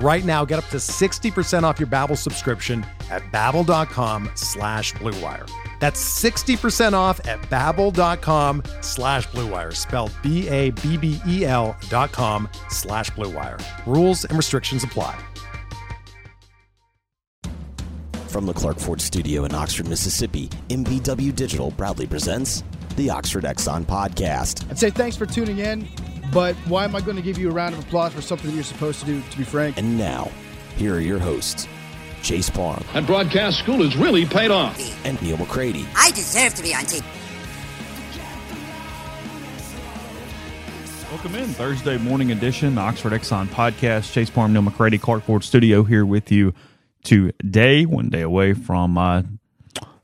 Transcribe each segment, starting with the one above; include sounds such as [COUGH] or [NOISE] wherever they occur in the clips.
Right now, get up to 60% off your Babbel subscription at babbel.com slash bluewire. That's 60% off at babbel.com slash bluewire, spelled B-A-B-B-E-L dot com slash bluewire. Rules and restrictions apply. From the Clark Ford studio in Oxford, Mississippi, MBW Digital proudly presents the Oxford Exxon Podcast. I'd say thanks for tuning in, but why am I going to give you a round of applause for something that you're supposed to do, to be frank? And now, here are your hosts, Chase Parham. That broadcast school has really paid off. and Neal McCready. I deserve to be on TV. Welcome in Thursday morning edition, Oxford Exxon podcast. Chase Parham, Neal McCready, Clark Ford Studio here with you today, one day away from uh,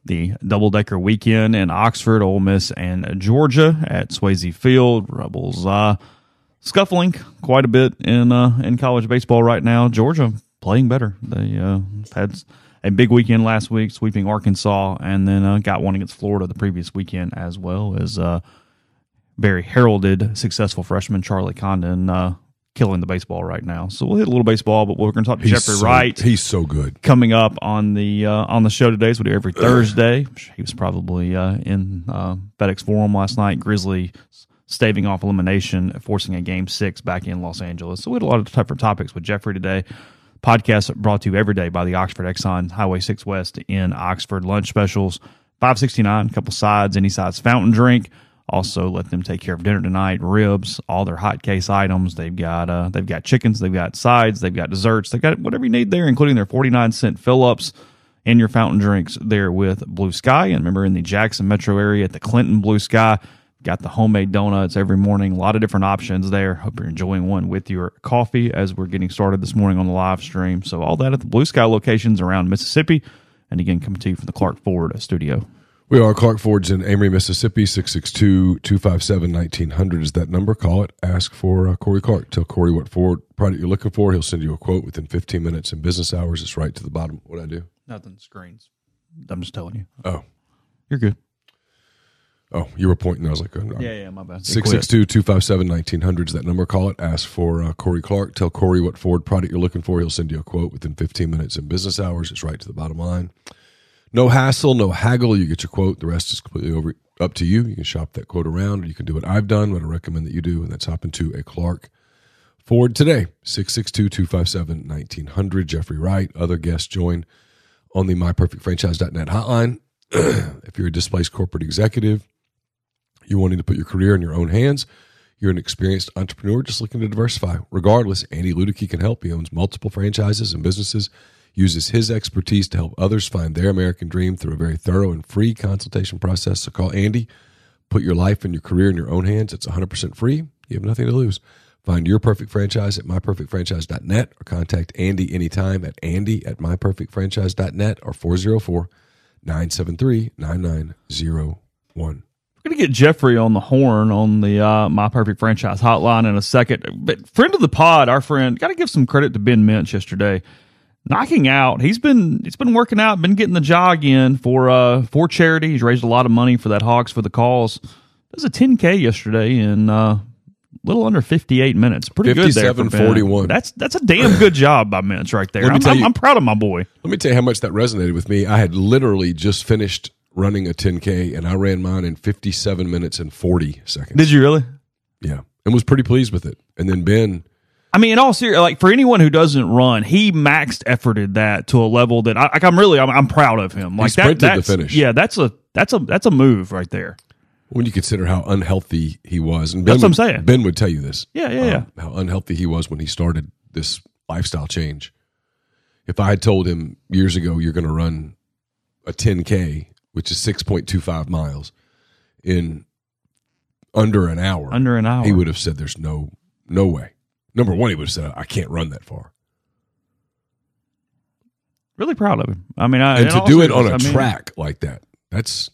the double decker weekend in Oxford, Ole Miss, and Georgia at Swayze Field. Rebels uh, scuffling quite a bit in uh, in college baseball right now. Georgia playing better. They uh, had a big weekend last week, sweeping Arkansas, and then uh, got one against Florida the previous weekend as well as uh, very heralded successful freshman Charlie Condon uh, killing the baseball right now. So we'll hit a little baseball, but we're going to talk to He's Jeffrey so- Wright He's so good. coming up on the uh, on the show today. So we do every Thursday. He was probably uh, in uh, FedEx Forum last night. Grizzly staving off elimination, forcing a game six back in Los Angeles. So we had a lot of different topics with Jeffrey today. Podcast brought to you every day by the Oxford Exxon Highway Six West in Oxford. Lunch specials five sixty nine. A couple sides, any size fountain drink. Also, let them take care of dinner tonight. Ribs, all their hot case items. They've got uh, they've got chickens, they've got sides, they've got desserts, they've got whatever you need there, including their forty nine cent fill ups and your fountain drinks there with Blue Sky. And remember, in the Jackson metro area at the Clinton Blue Sky, got the homemade donuts every morning. A lot of different options there. Hope you're enjoying one with your coffee as we're getting started this morning on the live stream. So all that at the Blue Sky locations around Mississippi. And again, coming to you from the Clark Ford studio. We are Clark Ford's in Amory, Mississippi. 662-257-1900 is that number. Call it. Ask for uh, Corey Clark. Tell Corey what Ford product you're looking for. He'll send you a quote within 15 minutes in business hours. It's right to the bottom. What I do? Nothing screens. I'm just telling you. Oh. You're good. Oh, you were pointing. I was like, oh, Yeah, yeah, my bad. 662-257-1900 is that number. Call it. Ask for uh, Corey Clark. Tell Corey what Ford product you're looking for. He'll send you a quote within 15 minutes in business hours. It's right to the bottom line. No hassle, no haggle. You get your quote. The rest is completely over up to you. You can shop that quote around, or you can do what I've done, what I recommend that you do, and that's hop into a Clark Ford today. 662-257-1900. Jeffrey Wright. Other guests join on the myperfectfranchise.net hotline. [CLEARS THROAT] if you're a displaced corporate executive, you're wanting to put your career in your own hands, you're an experienced entrepreneur just looking to diversify. Regardless, Andy Ludicky can help. He owns multiple franchises and businesses, uses his expertise to help others find their American dream through a very thorough and free consultation process. So call Andy. Put your life and your career in your own hands. It's 100% free. You have nothing to lose. Find your perfect franchise at myperfectfranchise.net or contact Andy anytime at andy at myperfectfranchise.net or 404 973 9901. We're going to get Jeffrey on the horn on the uh, My Perfect Franchise hotline in a second. But friend of the pod, our friend, got to give some credit to Ben Minch yesterday. Knocking out, he's been he's been working out, been getting the jog in for uh for charity. He's raised a lot of money for that Hogs for the cause. It was a 10k yesterday in uh, a little under 58 minutes. Pretty good there. for 57.41. That's that's a damn good job by Minch right there. I'm, I'm, you- I'm proud of my boy. Let me tell you how much that resonated with me. I had literally just finished running a 10K and I ran mine in 57 minutes and 40 seconds. Did you really? Yeah. And was pretty pleased with it. And then Ben, I mean, in all serious, like for anyone who doesn't run, he maxed efforted that to a level that I, like I'm really I'm, I'm proud of him. Like that, sprinted the that's finish. yeah, that's a that's a that's a move right there. When you consider how unhealthy he was, and Ben That's what I'm would- saying. Ben would tell you this. Yeah, yeah, yeah. um, How unhealthy he was when he started this lifestyle change. If I had told him years ago you're going to run a 10k, which is 6.25 miles, in under an hour, Under an hour. he would have said, "There's no no way." Number one, he would have said, "I can't run that far." really proud of him. I mean, I, and to do it on a mean- track like that, that's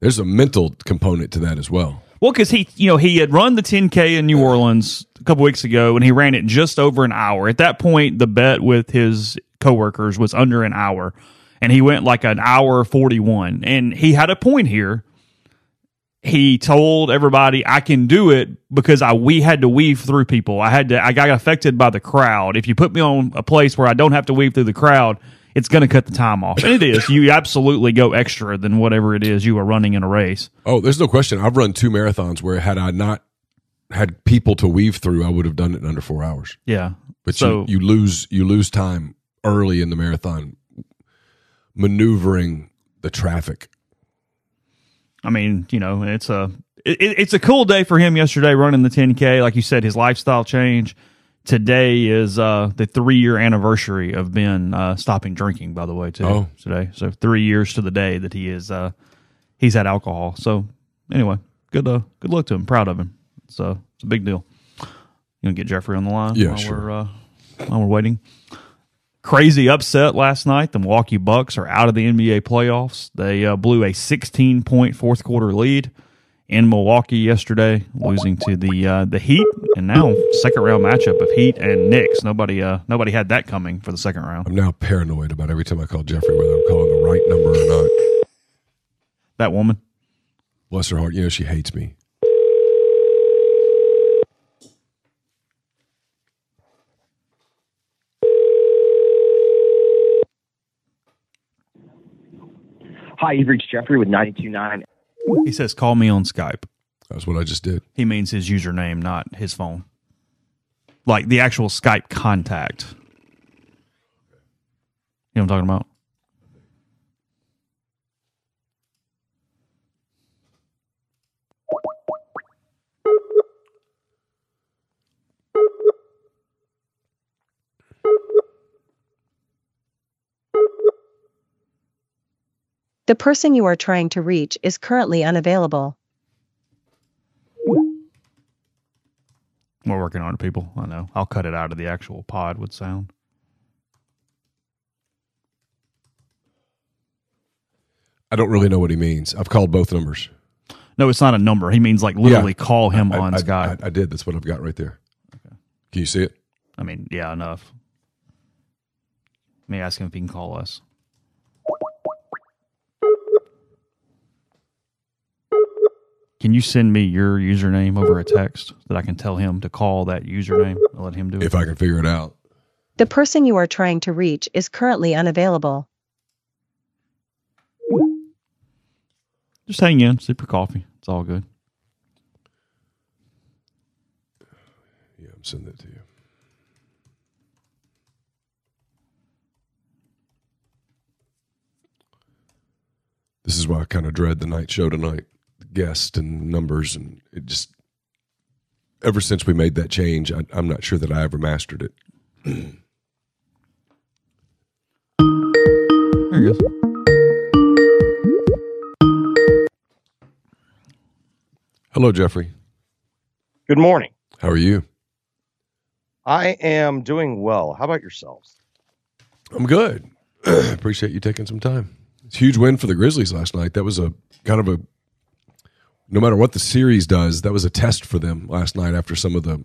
there's a mental component to that as well. Well, because he, you know, he had run the 10K in New Orleans a couple weeks ago, and he ran it just over an hour. At that point, the bet with his coworkers was under an hour, and he went like an hour 41. And he had a point here. He told everybody, "I can do it because I we had to weave through people. I had to. I got affected by the crowd. If you put me on a place where I don't have to weave through the crowd." It's going to cut the time off. And it is. You absolutely go extra than whatever it is you are running in a race. Oh, there's no question. I've run two marathons where had I not had people to weave through, I would have done it in under four hours. Yeah. But So- you, you lose you lose time early in the marathon maneuvering the traffic. I mean, you know, it's a it, it's a cool day for him yesterday running the 10k. Like you said, his lifestyle change. Today is uh, the three year anniversary of Ben uh, stopping drinking. By the way, too. Oh. today, so three years to the day that he is uh, he's had alcohol. So anyway, good uh, good luck to him. Proud of him. It's uh, it's a big deal. You gonna get Jeffrey on the line? Yeah, while sure. We're, uh, while we're waiting. Crazy upset last night. The Milwaukee Bucks are out of the NBA playoffs. They uh, blew a 16 point fourth quarter lead in Milwaukee yesterday, losing to the uh, the Heat, and now second round matchup of Heat and Knicks. Nobody uh, nobody had that coming for the second round. I'm now paranoid about every time I call Jeffrey whether I'm calling the right number or not. That woman. Bless her heart, you know she hates me. Hi, you've reached Jeffrey with 929. He says, "Call me on Skype." That's what I just did. He means his username, not his phone. Like the actual Skype contact. You know what I'm talking about? The person you are trying to reach is currently unavailable. We're working on it, people. I know. I'll cut it out of the actual pod with sound. I don't really know what he means. I've called both numbers. No, it's not a number. He means like literally Yeah. call him I, on I, Skype. I, I did. That's what I've got right there. Can you see it? I mean, yeah, enough. Let me ask him if he can call us. Can you send me your username over a text that I can tell him to call that username and let him do it? If I can figure it out. The person you are trying to reach is currently unavailable. Just hang in, sip your coffee. It's all good. Yeah, I'm sending it to you. This is why I kind of dread the night show tonight. The guest and numbers, and it just ever since we made that change, I, I'm not sure that I ever mastered it. There he goes. Hello, Jeffrey. Good morning. How are you? I am doing well. How about yourselves? I'm good. [CLEARS THROAT] Appreciate you taking some time. It's a huge win for the Grizzlies last night. That was a kind of a no matter what the series does, that was a test for them last night after some of the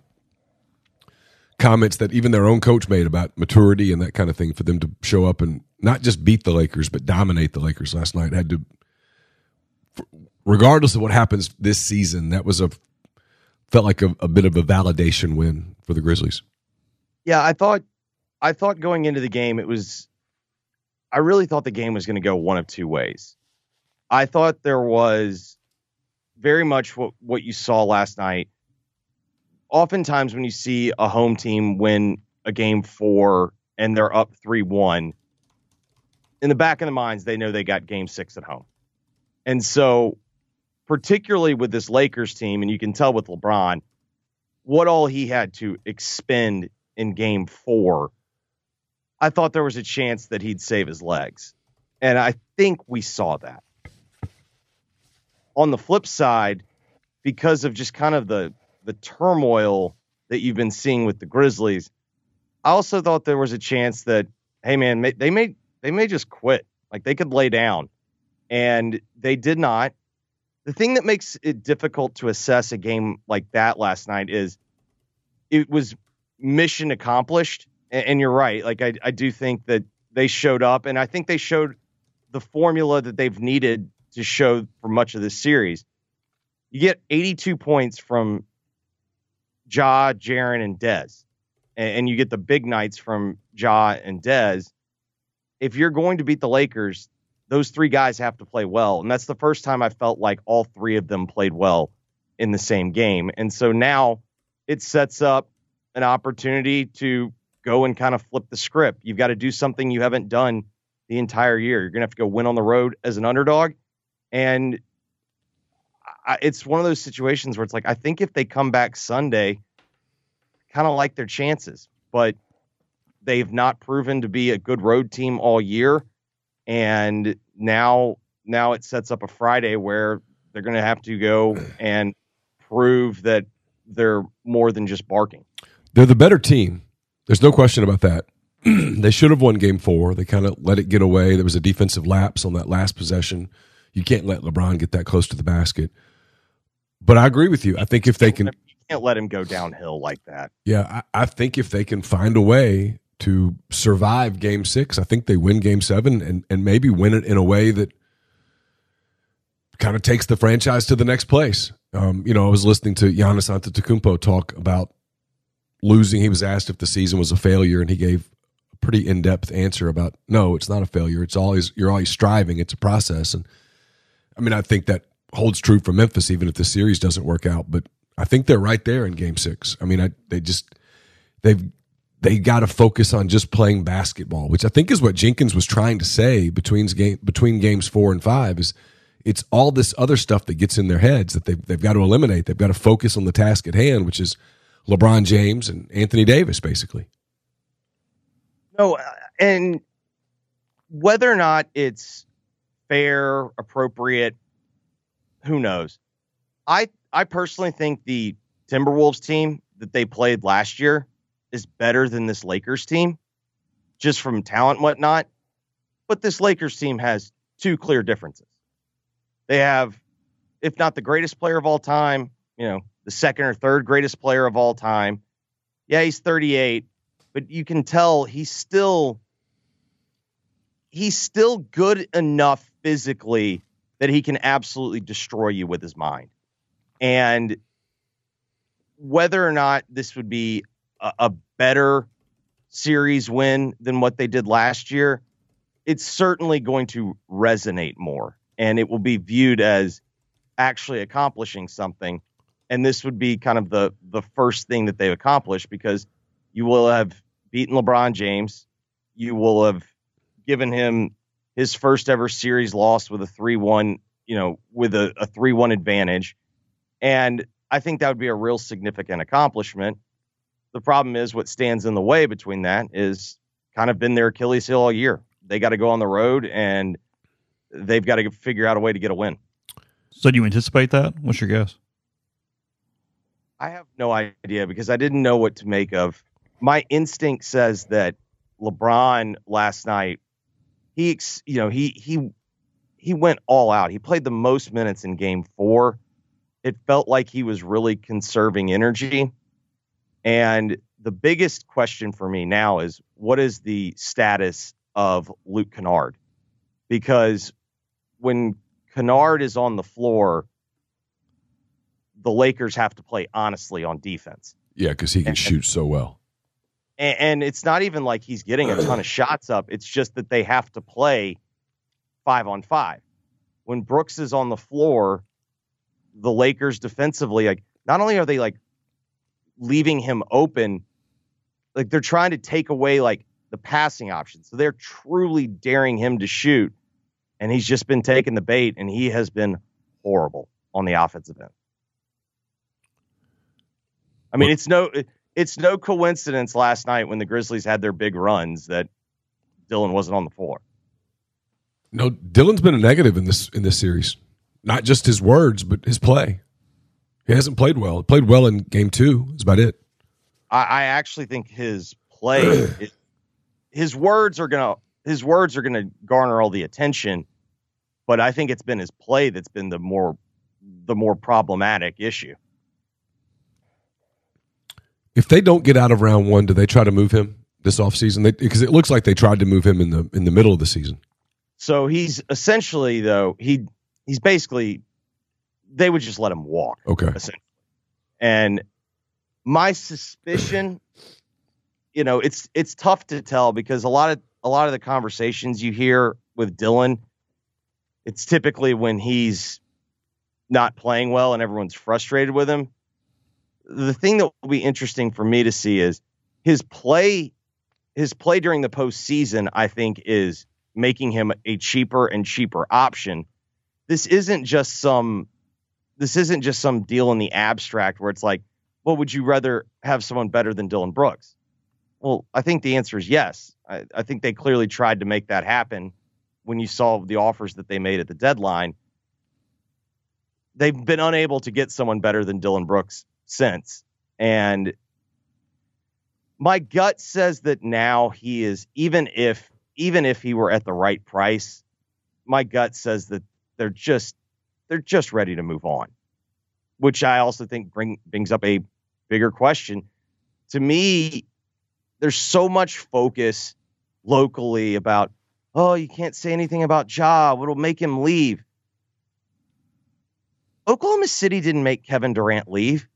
comments that even their own coach made about maturity and that kind of thing for them to show up and not just beat the Lakers but dominate the Lakers last night had to regardless of what happens this season that was a felt like a, a bit of a validation win for the Grizzlies. Yeah, I thought I thought going into the game it was I really thought the game was going to go one of two ways. I thought there was very much what what you saw last night. Oftentimes when you see a home team win a game 4 and they're up 3-1 in the back of the minds they know they got game 6 at home. And so particularly with this Lakers team, and you can tell with LeBron what all he had to expend in game four. I thought there was a chance that he'd save his legs. And I think we saw that. On the flip side, because of just kind of the the turmoil that you've been seeing with the Grizzlies, I also thought there was a chance that, hey man, they may they may just quit. Like they could lay down, and they did not. The thing that makes it difficult to assess a game like that last night is it was mission accomplished. And, and you're right. Like I, I do think that they showed up, and I think they showed the formula that they've needed to show for much of this series. You get 82 points from Ja, Jaren, and Dez, and, and you get the big nights from Ja and Dez. If you're going to beat the Lakers, those three guys have to play well, and that's the first time I felt like all three of them played well in the same game. And so now it sets up an opportunity to go and kind of flip the script. You've got to do something you haven't done the entire year. You're going to have to go win on the road as an underdog. And I, it's one of those situations where it's like, I think if they come back Sunday, kind of like their chances, but they've not proven to be a good road team all year. And now, now it sets up a Friday where they're going to have to go [CLEARS THROAT] and prove that they're more than just barking. They're the better team. There's no question about that. [CLEARS THROAT] they should have won game four. They kind of let it get away. There was a defensive lapse on that last possession. You can't let LeBron get that close to the basket. But I agree with you. I think if they can. You can't let him go downhill like that. Yeah, I, I think if they can find a way to survive game six, I think they win game seven and, and maybe win it in a way that kind of takes the franchise to the next place. Um, you know, I was listening to Giannis Antetokounmpo talk about losing. He was asked if the season was a failure, and he gave a pretty in depth answer about no, it's not a failure. It's always you're always striving. It's a process, and I mean, I think that holds true for Memphis, even if the series doesn't work out. But I think they're right there in Game Six. I mean, I, they just they've they got to focus on just playing basketball, which I think is what Jenkins was trying to say between game between games four and five. Is it's all this other stuff that gets in their heads that they've, they've got to eliminate. They've got to focus on the task at hand, which is LeBron James and Anthony Davis, basically. No, uh, and whether or not it's fair, appropriate, who knows? I I personally think the Timberwolves team that they played last year is better than this Lakers team, just from talent and whatnot. But this Lakers team has two clear differences. They have, if not the greatest player of all time, you know, the second or third greatest player of all time. Yeah, he's 38, but you can tell he's still he's still good enough physically that he can absolutely destroy you with his mind. And whether or not this would be a, a better series win than what they did last year, it's certainly going to resonate more and it will be viewed as actually accomplishing something. And this would be kind of the the first thing that they've accomplished because you will have beaten LeBron James, you will have given him his first ever series loss with a three one, you know, with a, a three one advantage, and I think that would be a real significant accomplishment. The problem is what stands in the way between that is kind of been their Achilles heel all year. They got to go on the road and they've got to figure out a way to get a win. So, do you anticipate that? What's your guess? I have no idea because I didn't know what to make of. My instinct says that LeBron last night, he, you know, he he he went all out. He played the most minutes in Game Four. It felt like he was really conserving energy, and the biggest question for me now is what is the status of Luke Kennard? Because when Kennard is on the floor, the Lakers have to play honestly on defense. Yeah, because he can and, shoot so well. And, and, it's not even like he's getting a ton of [CLEARS THROAT] shots up. It's just that they have to play five on five. When Brooks is on the floor, the Lakers defensively, like not only are they like leaving him open, like they're trying to take away like the passing options. So they're truly daring him to shoot and he's just been taking the bait, and he has been horrible. on the offensive end. I mean, it's no it's no coincidence last night when the Grizzlies had their big runs that Dillon wasn't on the floor. No, Dillon's been a negative in this in this series. Not just his words, but his play. He hasn't played well. He played well in game two. That's about it. I, I actually think his play, [CLEARS THROAT] his words are gonna his words are gonna garner all the attention, but I think it's been his play that's been the more the more problematic issue. If they don't get out of round one, do they try to move him this offseason? Because it looks like they tried to move him in the in the middle of the season. So he's essentially though he he's basically they would just let him walk. Okay. And my suspicion, you know, it's it's tough to tell because a lot of a lot of the conversations you hear with Dillon, it's typically when he's not playing well and everyone's frustrated with him. The thing that will be interesting for me to see is his play his play during the postseason, I think, is making him a cheaper and cheaper option. This isn't just some this isn't just some deal in the abstract where it's like, well, would you rather have someone better than Dillon Brooks? Well, I think the answer is yes. I, I think they clearly tried to make that happen when you saw the offers that they made at the deadline. They've been unable to get someone better than Dillon Brooks since. And my gut says that now he is even if even if he were at the right price, my gut says that they're just they're just ready to move on. Which I also think bring, brings up a bigger question. To me, there's so much focus locally about, oh, you can't say anything about Ja, what'll make him leave. Oklahoma City didn't make Kevin Durant leave.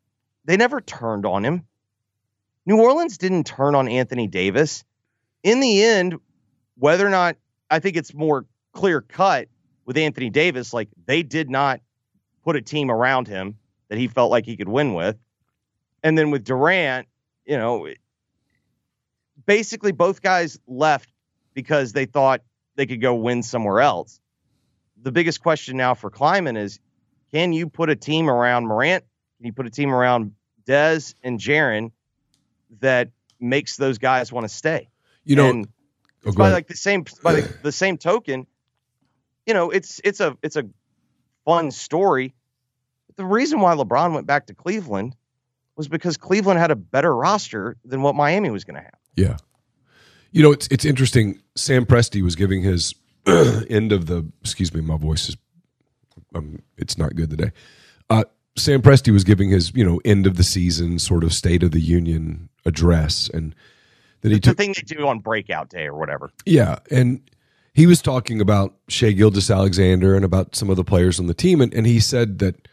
They never turned on him. New Orleans didn't turn on Anthony Davis. In the end, whether or not I think it's more clear cut with Anthony Davis, like they did not put a team around him that he felt like he could win with. And then with Durant, you know, basically both guys left because they thought they could go win somewhere else. The biggest question now for Kleiman is can you put a team around Morant? Can you put a team around Dez and Jaren that makes those guys want to stay? You know, oh, by like the same by the, [CLEARS THROAT] the same token, you know, it's it's a it's a fun story. But the reason why LeBron went back to Cleveland was because Cleveland had a better roster than what Miami was going to have. Yeah. You know, it's it's interesting. Sam Presti was giving his [CLEARS THROAT] end of the excuse me, my voice is um, it's not good today. Uh, Sam Presti was giving his, you know, end of the season sort of state of the union address and that he took the thing they do on breakout day or whatever. Yeah, and he was talking about Shai Gilgeous-Alexander and about some of the players on the team, and, and he said that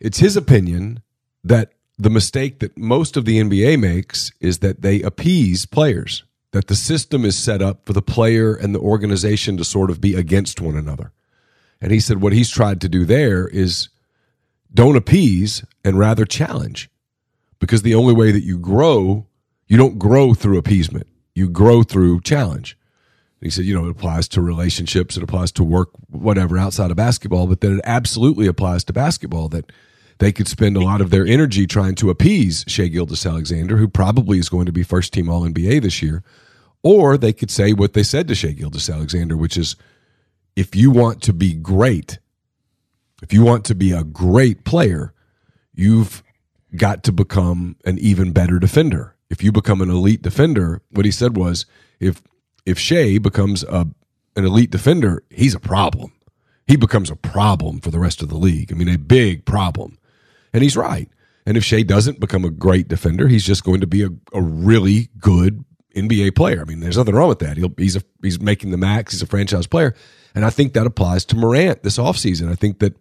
it's his opinion that the mistake that most of the NBA makes is that they appease players, that the system is set up for the player and the organization to sort of be against one another. And he said what he's tried to do there is don't appease and rather challenge. Because the only way that you grow, you don't grow through appeasement, you grow through challenge. He said, you know, it applies to relationships, it applies to work, whatever, outside of basketball, but then it absolutely applies to basketball that they could spend a lot of their energy trying to appease Shai Gilgeous-Alexander, who probably is going to be first team All NBA this year. Or they could say what they said to Shai Gilgeous-Alexander, which is if you want to be great, if you want to be a great player, you've got to become an even better defender. If you become an elite defender, what he said was if if Shai becomes a an elite defender, he's a problem. He becomes a problem for the rest of the league. I mean, a big problem. And he's right. And if Shai doesn't become a great defender, he's just going to be a, a really good NBA player. I mean, there's nothing wrong with that. He'll, he's a, he's making the max. He's a franchise player, and I think that applies to Morant this offseason. I think that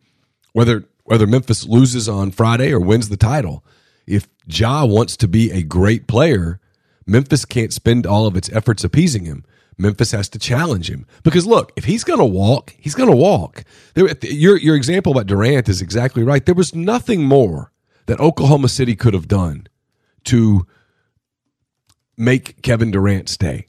whether whether Memphis loses on Friday or wins the title, if Ja wants to be a great player, Memphis can't spend all of its efforts appeasing him. Memphis has to challenge him because look, if he's going to walk, he's going to walk. There, your your example about Durant is exactly right. There was nothing more that Oklahoma City could have done to make Kevin Durant stay.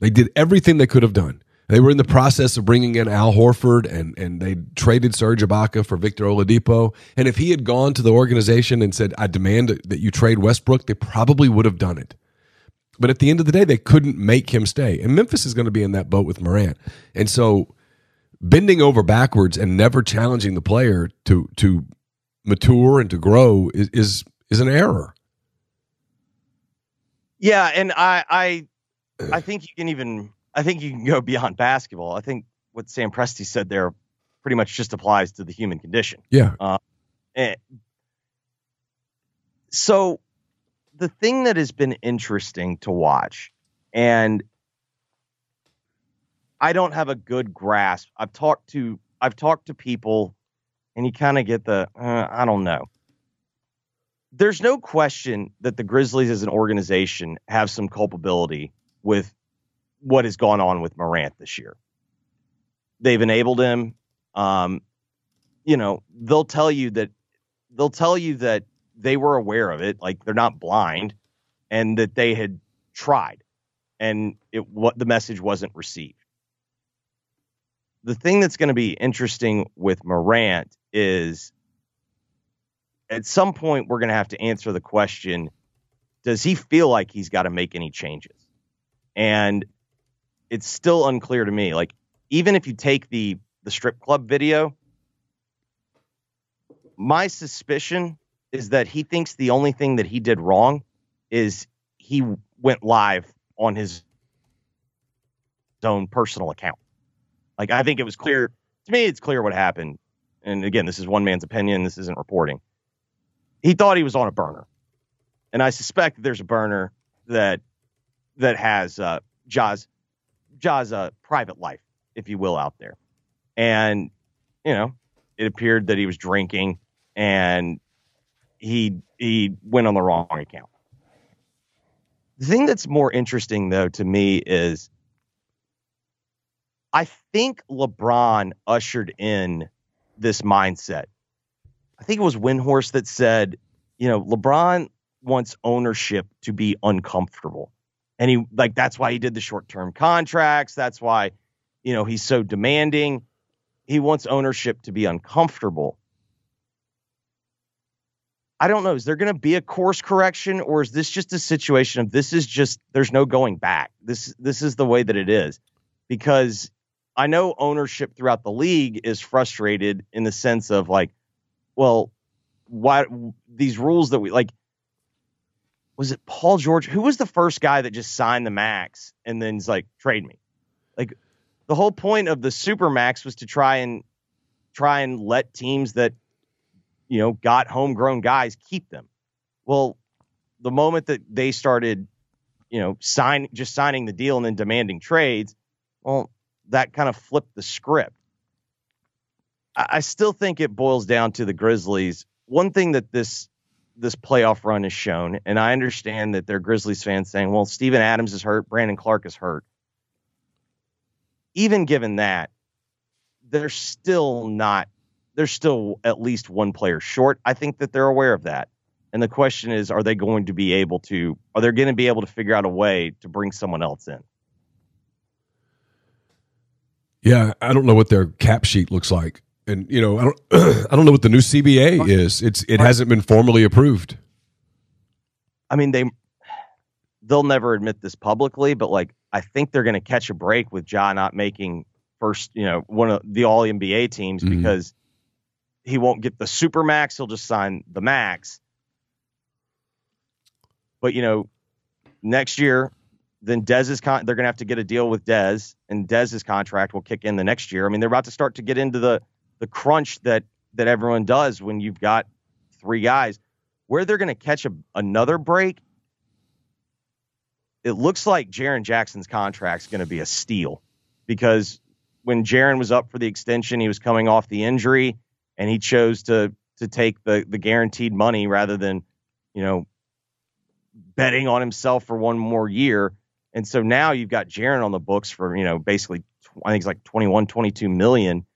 They did everything they could have done. They were in the process of bringing in Al Horford, and and they traded Serge Ibaka for Victor Oladipo. And if he had gone to the organization and said, "I demand that you trade Westbrook," they probably would have done it. But at the end of the day, they couldn't make him stay. And Memphis is going to be in that boat with Morant. And so bending over backwards and never challenging the player to to mature and to grow is is, is an error. Yeah, and I I I think you can even I think you can go beyond basketball. I think what Sam Presti said there pretty much just applies to the human condition. Yeah. Uh, and so the thing that has been interesting to watch, and I don't have a good grasp. I've talked to I've talked to people, and you kind of get the uh, I don't know. There's no question that the Grizzlies as an organization have some culpability with what has gone on with Morant this year. They've enabled him. Um, you know, they'll tell you that they'll tell you that they were aware of it, like they're not blind, and that they had tried, and it what the message wasn't received. The thing that's going to be interesting with Morant is at some point we're going to have to answer the question does he feel like he's got to make any changes and it's still unclear to me like even if you take the the strip club video my suspicion is that he thinks the only thing that he did wrong is he went live on his own personal account. Like i think it was clear to me it's clear what happened. And again this is one man's opinion this isn't reporting. He thought he was on a burner, and I suspect there's a burner that that has uh, Ja's Ja's uh, private life, if you will, out there, and you know it appeared that he was drinking and he he went on the wrong account. The thing that's more interesting though to me is I think LeBron ushered in this mindset I think it was Windhorst that said, you know, LeBron wants ownership to be uncomfortable. And he like that's why he did the short-term contracts. That's why, you know, he's so demanding. He wants ownership to be uncomfortable. I don't know. Is there going to be a course correction or is this just a situation of this is just there's no going back. This this is the way that it is. Because I know ownership throughout the league is frustrated in the sense of like well, why these rules that we like? Was it Paul George? Who was the first guy that just signed the max and then's like trade me? Like the whole point of the super max was to try and try and let teams that you know got homegrown guys keep them. Well, the moment that they started, you know, sign just signing the deal and then demanding trades, well, that kind of flipped the script. I still think it boils down to the Grizzlies. One thing that this this playoff run has shown, and I understand that they're Grizzlies fans saying, "Well, Steven Adams is hurt, Brandon Clarke is hurt." Even given that, they're still not. They're still at least one player short. I think that they're aware of that. And the question is, are they going to be able to? Are they going to be able to figure out a way to bring someone else in? Yeah, I don't know what their cap sheet looks like and you know, I don't, [CLEARS THROAT] I don't know what the new CBA is. It's it hasn't been formally approved. I mean, they they'll never admit this publicly, but like I think they're going to catch a break with Ja not making first, you know, one of the All NBA teams mm-hmm. because he won't get the super max. He'll just sign the max. But you know, next year, then Dez's con- they're going to have to get a deal with Dez, and Dez's contract will kick in the next year. I mean, they're about to start to get into the the crunch that that everyone does when you've got three guys. Where they're going to catch a, another break, it looks like Jaren Jackson's contract is going to be a steal because when Jaren was up for the extension, he was coming off the injury and he chose to to take the the guaranteed money rather than, you know, betting on himself for one more year. And so now you've got Jaren on the books for, you know, basically I think it's like 21, 22 million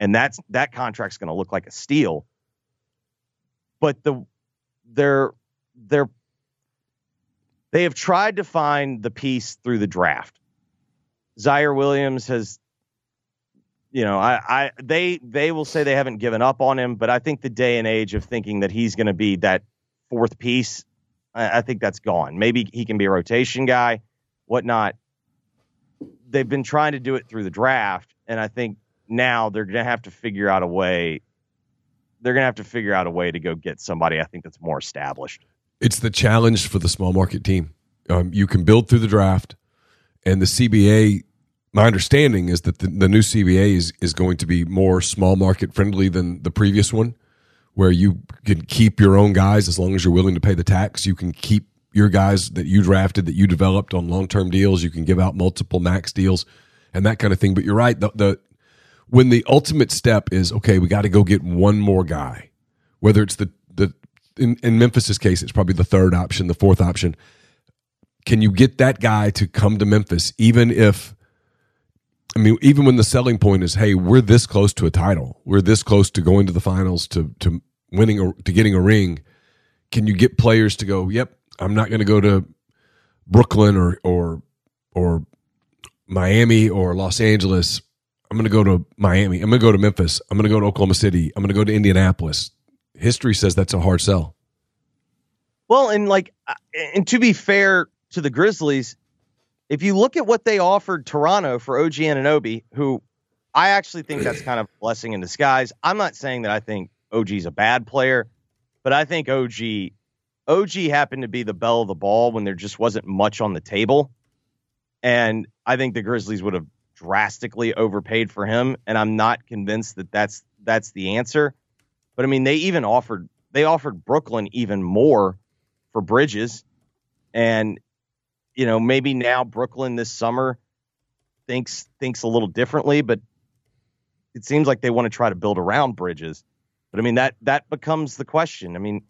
and that's that contract's going to look like a steal. But the they're they're they have tried to find the piece through the draft. Ziaire Williams has, you know, I, I they they will say they haven't given up on him, but I think the day and age of thinking that he's going to be that fourth piece, I, I think that's gone. Maybe he can be a rotation guy, whatnot. They've been trying to do it through the draft, and I think now they're going to have to figure out a way. They're going to have to figure out a way to go get somebody. I think that's more established. It's the challenge for the small market team. Um, you can build through the draft, and the CBA. My understanding is that the, the new CBA is is going to be more small market friendly than the previous one, where you can keep your own guys as long as you're willing to pay the tax. You can keep your guys that you drafted that you developed on long term deals. You can give out multiple max deals and that kind of thing. But you're right. The, the when the ultimate step is okay, we got to go get one more guy, whether it's the the in, in Memphis's case, it's probably the third option, the fourth option. Can you get that guy to come to Memphis, even if? I mean, even when the selling point is, "Hey, we're this close to a title, we're this close to going to the finals, to to winning to getting a ring," can you get players to go? Yep, I'm not going to go to Brooklyn or or or Miami or Los Angeles. I'm going to go to Miami. I'm going to go to Memphis. I'm going to go to Oklahoma City. I'm going to go to Indianapolis. History says that's a hard sell. Well, and like, and to be fair to the Grizzlies, if you look at what they offered Toronto for OG Anunoby, who I actually think that's kind of a blessing in disguise. I'm not saying that I think OG's a bad player, but I think OG OG happened to be the bell of the ball when there just wasn't much on the table. And I think the Grizzlies would have drastically overpaid for him. And I'm not convinced that that's that's the answer. But I mean, they even offered they offered Brooklyn even more for Bridges, and you know maybe now Brooklyn this summer thinks thinks a little differently, but it seems like they want to try to build around Bridges. But I mean that that becomes the question. I mean,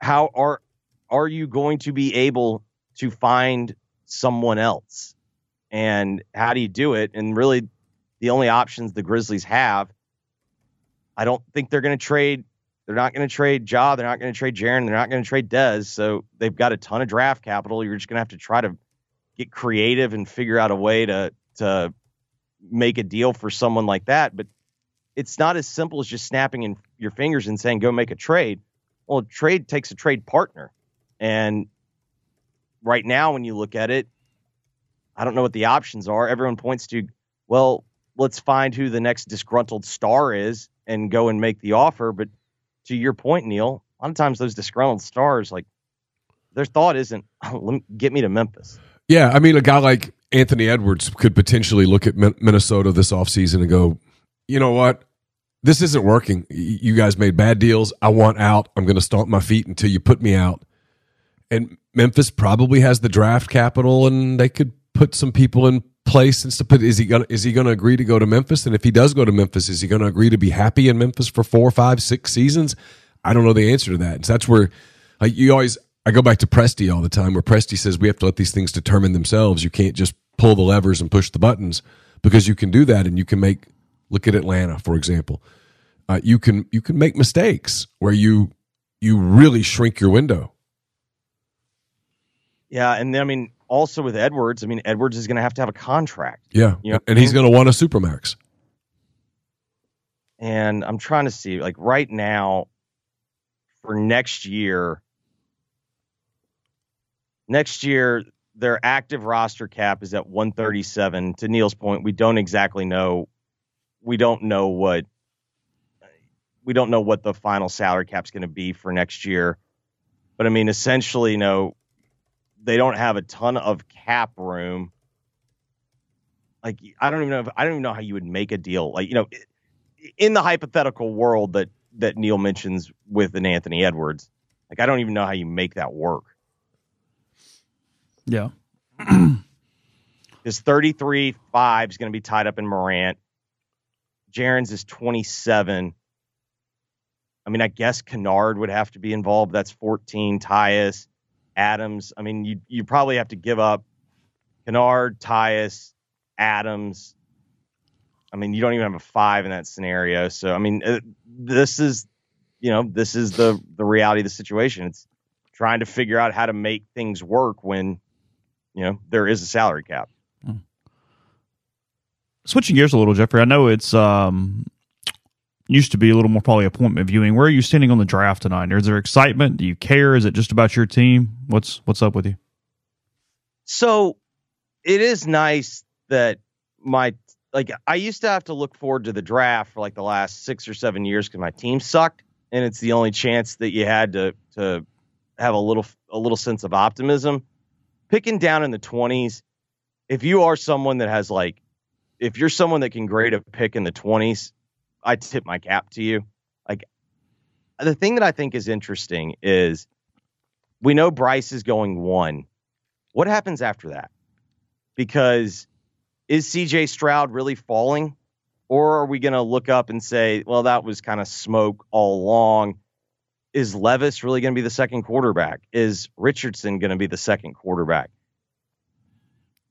how are are you going to be able to find someone else? And how do you do it? And really the only options the Grizzlies have, I don't think they're going to trade. They're not going to trade Ja. They're not going to trade Jaren. They're not going to trade Dez. So they've got a ton of draft capital. You're just going to have to try to get creative and figure out a way to to make a deal for someone like that. But it's not as simple as just snapping in your fingers and saying go make a trade. Well, trade takes a trade partner. And right now, when you look at it, I don't know what the options are. Everyone points to, well, let's find who the next disgruntled star is and go and make the offer. But to your point, Neal, a lot of times those disgruntled stars, like their thought isn't, [LAUGHS] oh, get me to Memphis. Yeah. I mean, a guy like Anthony Edwards could potentially look at Minnesota this offseason and go, you know what? this isn't working. You guys made bad deals. I want out. I'm going to stomp my feet until you put me out. And Memphis probably has the draft capital, and they could put some people in place and stuff. But is he gonna is he to agree to go to Memphis? And if he does go to Memphis, is he to agree to be happy in Memphis for four, five, six seasons? I don't know the answer to that. So that's where like, you always. I go back to Presti all the time, where Presti says we have to let these things determine themselves. You can't just pull the levers and push the buttons because you can do that, and you can make Look at Atlanta, for example. Uh, you can you can make mistakes where you you really shrink your window. Yeah, and I mean, also with Edwards, I mean, Edwards is going to have to have a contract. Yeah, you know? and he's going to want a supermax. And I'm trying to see, like right now, for next year, next year their active roster cap is at 137. To Neal's point, we don't exactly know we don't know what we don't know what the final salary cap's going to be for next year. But I mean, essentially, you know, they don't have a ton of cap room. Like, I don't even know if I don't even know how you would make a deal. Like, you know, in the hypothetical world that that Neal mentions with an Anthony Edwards, like I don't even know how you make that work. Yeah. [CLEARS THROAT] His 33 5 is going to be tied up in Morant. Jaren's is 27. I mean, I guess Kennard would have to be involved. That's 14. Tyus, Adams. I mean, you you probably have to give up Kennard, Tyus, Adams. I mean, you don't even have a five in that scenario. So, I mean, uh, this is, you know, this is the the reality of the situation. It's trying to figure out how to make things work when, you know, there is a salary cap. Switching gears a little, Jeffrey. I know it's um, used to be a little more probably appointment viewing. Where are you standing on the draft tonight? Is there excitement? Do you care? Is it just about your team? What's what's up with you? So it is nice that my like I used to have to look forward to the draft for like the last six or seven years because my team sucked, and it's the only chance that you had to to have a little a little sense of optimism. Picking down in the twenties, if you are someone that has like, if you're someone that can grade a pick in the twenties, I tip my cap to you. Like the thing that I think is interesting is we know Bryce is going one. What happens after that? Because is CJ Stroud really falling? Or are we going to look up and say, well, that was kind of smoke all along? Is Levis really going to be the second quarterback? Is Richardson going to be the second quarterback?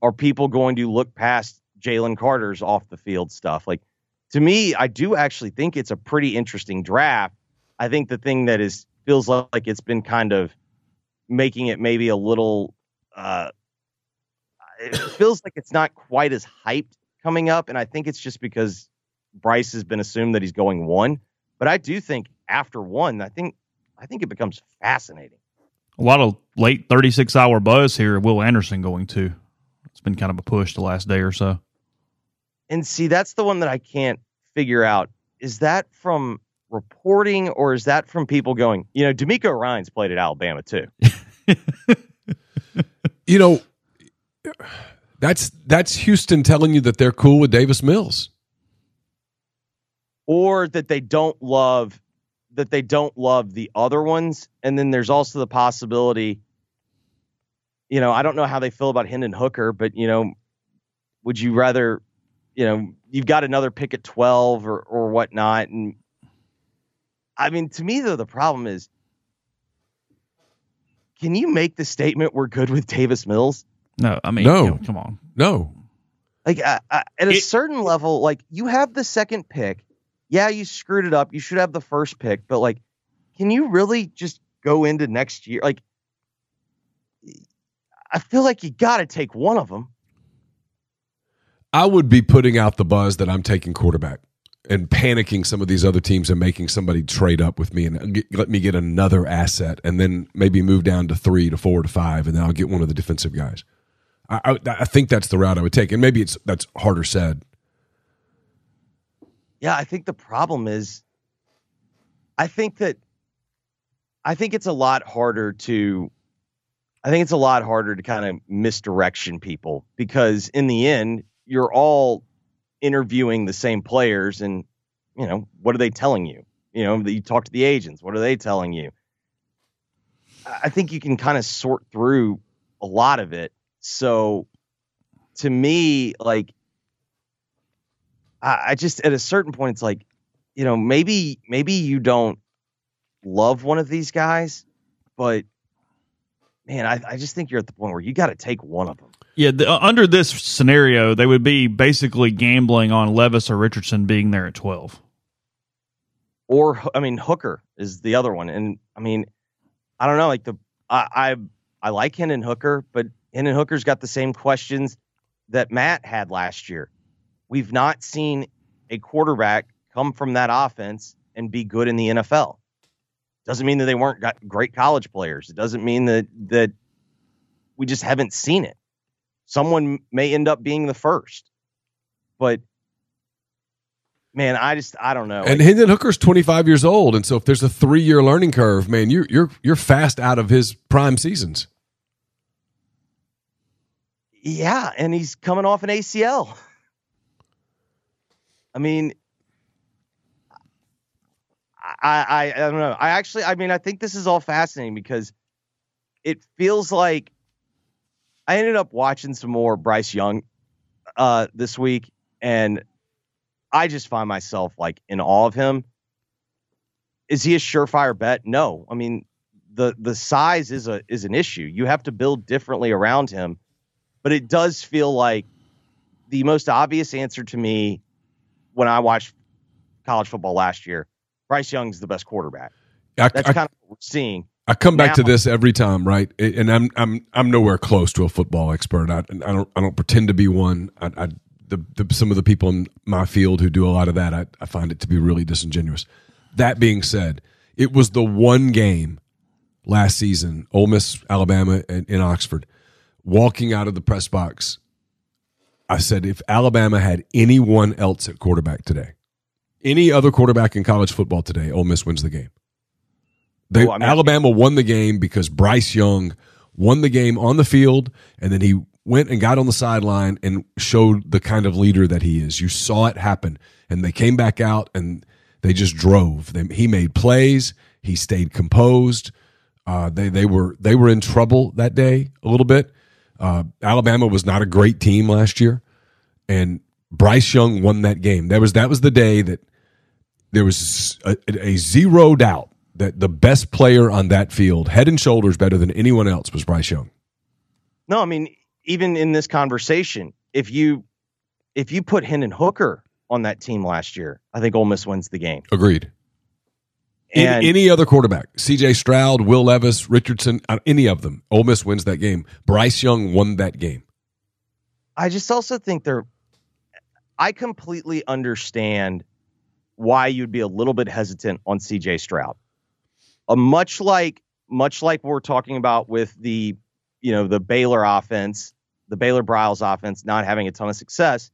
Are people going to look past Jalen Carter's off the field stuff? Like, to me, I do actually think it's a pretty interesting draft. I think the thing that is feels like it's been kind of making it maybe a little uh, it [COUGHS] feels like it's not quite as hyped coming up, and I think it's just because Bryce has been assumed that he's going one. But I do think after one, I think I think it becomes fascinating. A lot of late 36 hour buzz here. Will Anderson going to? It's been kind of a push the last day or so. And see, that's the one that I can't figure out. Is that from reporting or is that from people going, you know, DeMeco Ryans played at Alabama too? [LAUGHS] you know, that's that's Houston telling you that they're cool with Davis Mills. Or that they don't love that they don't love the other ones. And then there's also the possibility, you know, I don't know how they feel about Hendon Hooker, but you know, would you rather, you know, you've got another pick at 12 or or whatnot. And I mean, to me though, the problem is can you make the statement we're good with Davis Mills? No, I mean, No. you know, come on. No, Like uh, uh, at a It- certain level, like you have the second pick. Yeah, you screwed it up. You should have the first pick, but like, can you really just go into next year? Like, I feel like you got to take one of them. I would be putting out the buzz that I'm taking quarterback and panicking some of these other teams and making somebody trade up with me and let me get another asset and then maybe move down to three to four to five and then I'll get one of the defensive guys. I, I, I think that's the route I would take, and maybe it's that's harder said. Yeah, I think the problem is, I think that, I think it's a lot harder to, I think it's a lot harder to kind of misdirection people because in the end, you're all interviewing the same players, and you know what are they telling you? You know, you talk to the agents. What are they telling you? I think you can kind of sort through a lot of it. So, to me, like I, I just at a certain point, it's like, you know, maybe maybe you don't love one of these guys, but man, I, I just think you're at the point where you got to take one of them. Yeah, the, uh, under this scenario, they would be basically gambling on Levis or Richardson being there at 12. Or I mean, Hooker is the other one, and I mean, I don't know, like the I I, I like Hendon Hooker, but Hendon Hooker's got the same questions that Matt had last year. We've not seen a quarterback come from that offense and be good in the NFL. Doesn't mean that they weren't got great college players. It doesn't mean that that we just haven't seen it. Someone may end up being the first, but man, I just I don't know. And Hendon Hooker's 25 years old, and so if there's a three year learning curve, man, you're you're you're fast out of his prime seasons. Yeah, and he's coming off an ACL. I mean, I, I I don't know. I actually, I mean, I think this is all fascinating because it feels like I ended up watching some more Bryce Young uh, this week, and I just find myself like in awe of him. Is he a surefire bet? No. I mean, the the size is a is an issue. You have to build differently around him but it does feel like the most obvious answer to me when I watched college football last year. Bryce Young's the best quarterback. I, That's I- kind of what we're seeing. I come back to this every time, right? And I'm I'm I'm nowhere close to a football expert. I, I don't I don't pretend to be one. I, I the, the some of the people in my field who do a lot of that, I, I find it to be really disingenuous. That being said, it was the one game last season, Ole Miss, Alabama, in, in Oxford. Walking out of the press box, I said, if Alabama had anyone else at quarterback today, any other quarterback in college football today, Ole Miss wins the game. They, Oh, I mean- Alabama won the game because Bryce Young won the game on the field, and then he went and got on the sideline and showed the kind of leader that he is. You saw it happen, and they came back out and they just drove. They, he made plays. He stayed composed. Uh, they they were they were in trouble that day a little bit. Uh, Alabama was not a great team last year, and Bryce Young won that game. That was that was the day that there was a, a zero doubt that the best player on that field, head and shoulders better than anyone else, was Bryce Young. No, I mean, even in this conversation, if you if you put Hendon Hooker on that team last year, I think Ole Miss wins the game. Agreed. Any, And any other quarterback, C.J. Stroud, Will Levis, Richardson, uh, any of them, Ole Miss wins that game. Bryce Young won that game. I just also think they're. I completely understand why you'd be a little bit hesitant on C.J. Stroud. A much like much like we're talking about with the, you know, the Baylor offense, the Baylor Briles offense not having a ton of success.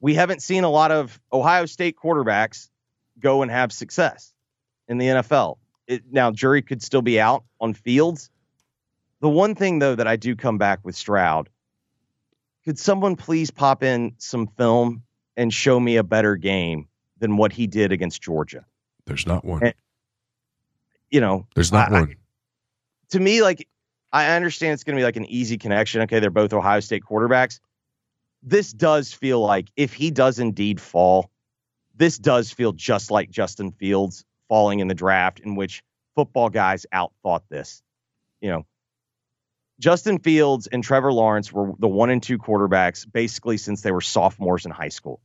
We haven't seen a lot of Ohio State quarterbacks go and have success in the NFL. It, now, jury could still be out on fields. The one thing though that I do come back with Stroud could someone please pop in some film and show me a better game than what he did against Georgia? There's not one. Eh, You know, There's not I- I- one. to me, like I understand it's going to be like an easy connection. Okay, they're both Ohio State quarterbacks. This does feel like if he does indeed fall, this does feel just like Justin Fields falling in the draft, in which football guys outthought this. You know, Justin Fields and Trevor Lawrence were the one and two quarterbacks basically since they were sophomores in high school.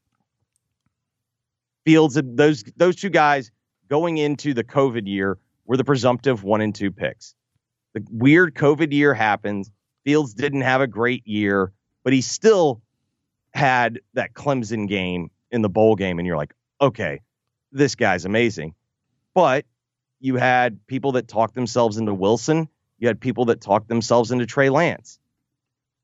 Fields, those those two guys going into the COVID year were the presumptive one and two picks. The weird COVID year happens. Fields didn't have a great year, but he still had that Clemson game in the bowl game, and you're like, okay, this guy's amazing. But you had people that talked themselves into Wilson. You had people that talked themselves into Trey Lance.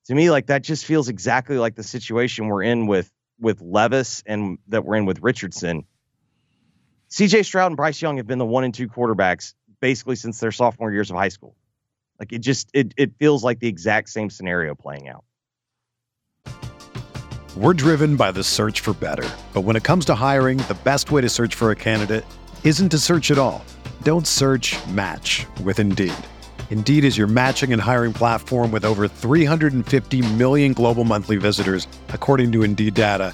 To me, like that just feels exactly like the situation we're in with with Levis and that we're in with Richardson. CJ Stroud and Bryce Young have been the one and two quarterbacks basically since their sophomore years of high school. Like it just it it feels like the exact same scenario playing out. We're driven by the search for better. But when it comes to hiring, the best way to search for a candidate isn't to search at all. Don't search match with Indeed. Indeed is your matching and hiring platform with over 350 million global monthly visitors, according to Indeed data,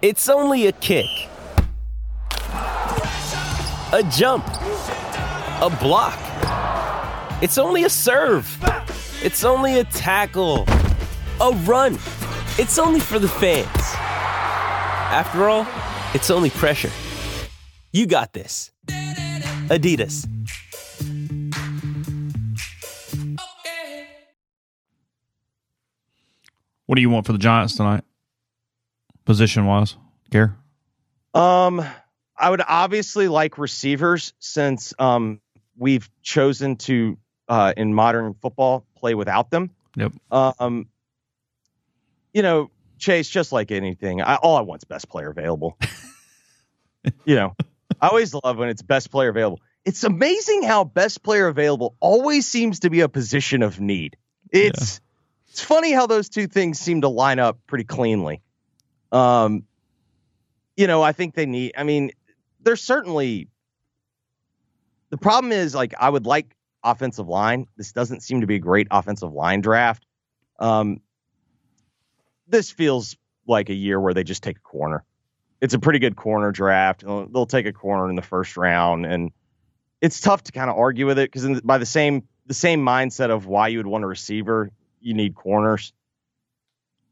It's only a kick, a jump, a block. It's only a serve. It's only a tackle, a run. It's only for the fans. After all, it's only pressure. You got this. Adidas. What do you want for the Giants tonight? Position wise, care? Um, I would obviously like receivers since um we've chosen to uh in modern football play without them. Yep. Um, you know, Chase, just like anything, I, all I want is best player available. [LAUGHS] you know, I always love when it's best player available. It's amazing how best player available always seems to be a position of need. It's yeah. it's funny how those two things seem to line up pretty cleanly. Um, you know, I think they need. I mean, there's certainly the problem is like I would like offensive line. This doesn't seem to be a great offensive line draft. Um, this feels like a year where they just take a corner. It's a pretty good corner draft. They'll take a corner in the first round, and it's tough to kind of argue with it because by the same the same mindset of why you would want a receiver, you need corners.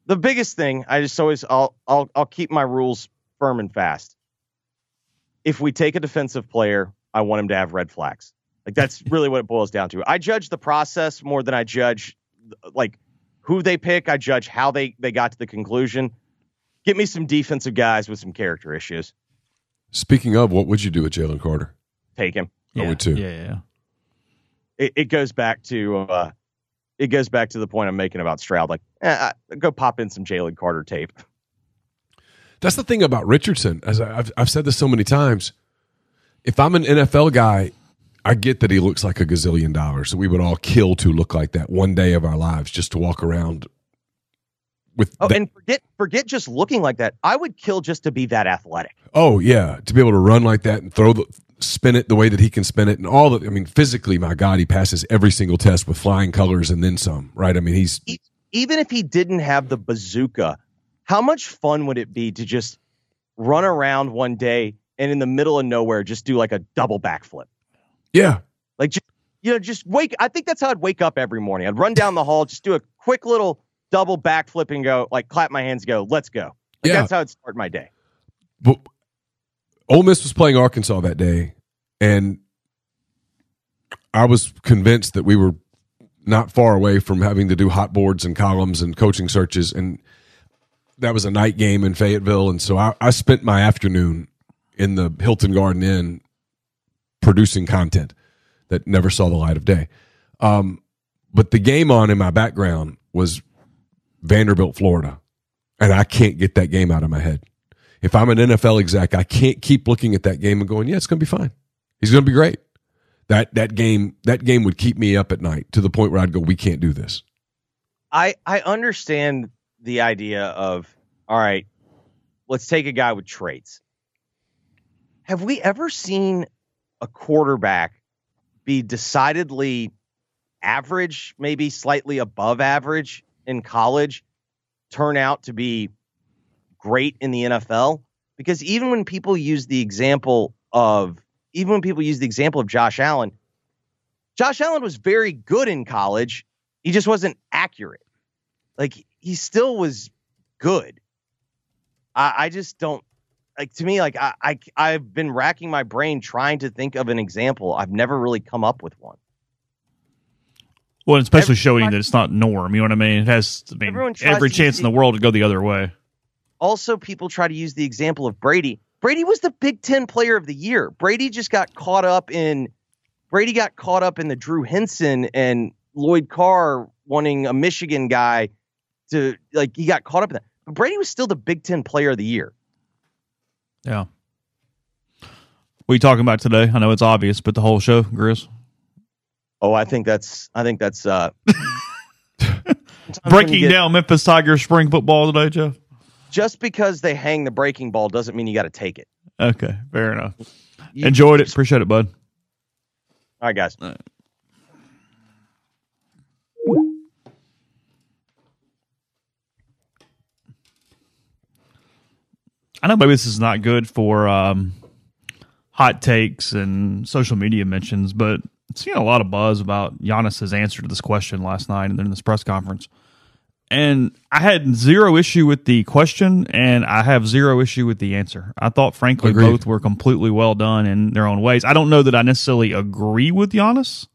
The biggest thing, I just always I'll I'll I'll keep my rules firm and fast. If we take a defensive player, I want him to have red flags. Like that's [LAUGHS] really what it boils down to. I judge the process more than I judge like who they pick. I judge how they they got to the conclusion. Get me some defensive guys with some character issues. Speaking of, what would you do with Jalen Carter? Take him. Yeah. I would too. Yeah, yeah. It, it goes back to uh, it goes back to the point I'm making about Stroud. Like, eh, go pop in some Jalen Carter tape. That's the thing about Richardson. As I've I've said this so many times, if I'm an NFL guy, I get that he looks like a gazillion dollars. So we would all kill to look like that one day of our lives, just to walk around with. Oh, and forget forget just looking like that. I would kill just to be that athletic. Oh yeah, to be able to run like that and throw the spin it the way that he can spin it and all the. I mean, physically, my God, he passes every single test with flying colors and then some. Right? I mean, he's even if he didn't have the bazooka, how much fun would it be to just run around one day and in the middle of nowhere just do like a double backflip? Yeah, like just, you know, just wake. I think that's how I'd wake up every morning. I'd run down the hall, just do a quick little double backflip and go like clap my hands, go, let's go. Like, Yeah. that's how I'd start my day. but Ole Miss was playing Arkansas that day, and I was convinced that we were not far away from having to do hot boards and columns and coaching searches, and that was a night game in Fayetteville, and so I, I spent my afternoon in the Hilton Garden Inn producing content that never saw the light of day. Um, but the game on in my background was Vanderbilt, Florida, and I can't get that game out of my head. If I'm an NFL exec, I can't keep looking at that game and going, "Yeah, it's going to be fine. He's going to be great." That that game that game would keep me up at night to the point where I'd go, "We can't do this." I I understand the idea of all right, let's take a guy with traits. Have we ever seen a quarterback be decidedly average, maybe slightly above average in college, turn out to be great in the NFL? Because even when people use the example of even when people use the example of Josh Allen, Josh Allen was very good in college. He just wasn't accurate. Like he still was good. I, I just don't like to me, like I, I I've been racking my brain trying to think of an example. I've never really come up with one. Well, especially showing that it's not norm. You know what I mean? It has I mean, every chance in the world to go the other way. Also, people try to use the example of Brady. Brady was the Big Ten Player of the Year. Brady just got caught up in Brady got caught up in the Drew Henson and Lloyd Carr wanting a Michigan guy to like he got caught up in that. But Brady was still the Big Ten Player of the Year. Yeah. What are you talking about today? I know it's obvious, but the whole show, Grizz. Oh, I think that's I think that's uh [LAUGHS] Breaking down Memphis Tigers spring football today, Jeff. Just because they hang the breaking ball doesn't mean you got to take it. Okay, fair enough. You- Enjoyed it. Appreciate it, bud. All right, guys. I know maybe this is not good for um, hot takes and social media mentions, but seeing a lot of buzz about Giannis's answer to this question last night and then in this press conference. And I had zero issue with the question, and I have zero issue with the answer. I thought, frankly, Agreed. both were completely well done in their own ways. I don't know that I necessarily agree with Giannis,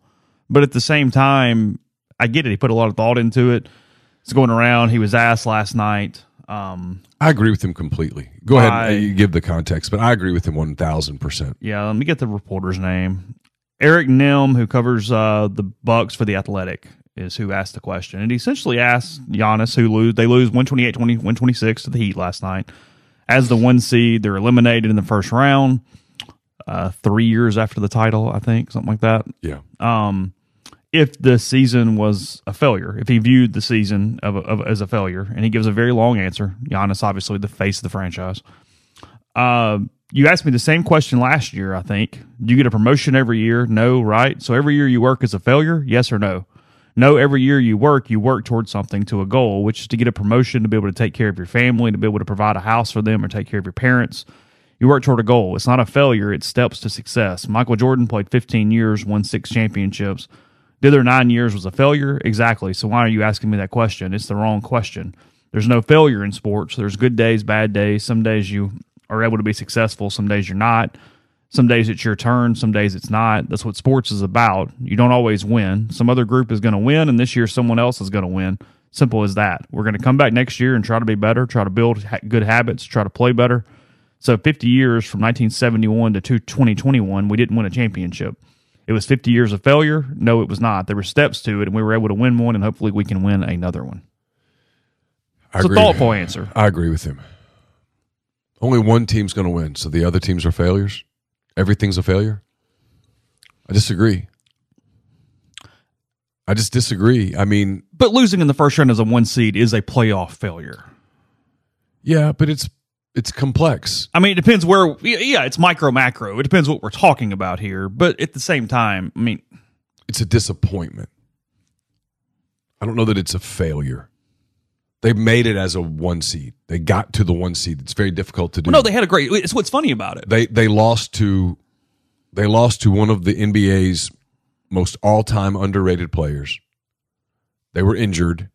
but at the same time, I get it. He put a lot of thought into it. It's going around. He was asked last night. Um, I agree with him completely. Go ahead I- and give the context, but I agree with him one thousand percent. Yeah, let me get the reporter's name. Eric Nehm, who covers uh, the Bucks for the Athletic, is who asked the question. And he essentially asked Giannis, who lose, they lose 128 20, 126 to the Heat last night. As the one seed, they're eliminated in the first round, uh, three years after the title, I think, something like that. Yeah. Um, if the season was a failure, if he viewed the season of, of as a failure, and he gives a very long answer. Giannis, obviously, the face of the franchise. Uh, you asked me the same question last year, I think. Do you get a promotion every year? No, right? So every year you work is a failure? Yes or no? No, every year you work, you work towards something to a goal, which is to get a promotion, to be able to take care of your family, to be able to provide a house for them or take care of your parents. You work toward a goal. It's not a failure, it's steps to success. Michael Jordan played 15 years, won six championships. The other nine years was a failure? Exactly. So why are you asking me that question? It's the wrong question. There's no failure in sports. There's good days, bad days. Some days you are able to be successful, some days you're not. Some days it's your turn, some days it's not. That's what sports is about. You don't always win. Some other group is going to win, and this year someone else is going to win. Simple as that. We're going to come back next year and try to be better, try to build ha- good habits, try to play better. So 50 years from 1971 to 2021, we didn't win a championship. It was 50 years of failure. No, it was not. There were steps to it, and we were able to win one, and hopefully we can win another one. I It's a thoughtful answer. I agree with him. Only one team's going to win, so the other teams are failures. Everything's a failure. I disagree. I just disagree. I mean, But losing in the first round as a one seed is a playoff failure. yeah, but it's it's complex. I mean, it depends where. Yeah, it's micro macro. It depends what we're talking about here. But at the same time, I mean, It's a disappointment. I don't know that it's a failure. They made it as a one seed. They got to the one seed. It's very difficult to do. well, no, they had a great. It's what's funny about it. they they lost to they lost to one of the NBA's most all time underrated players. They were injured.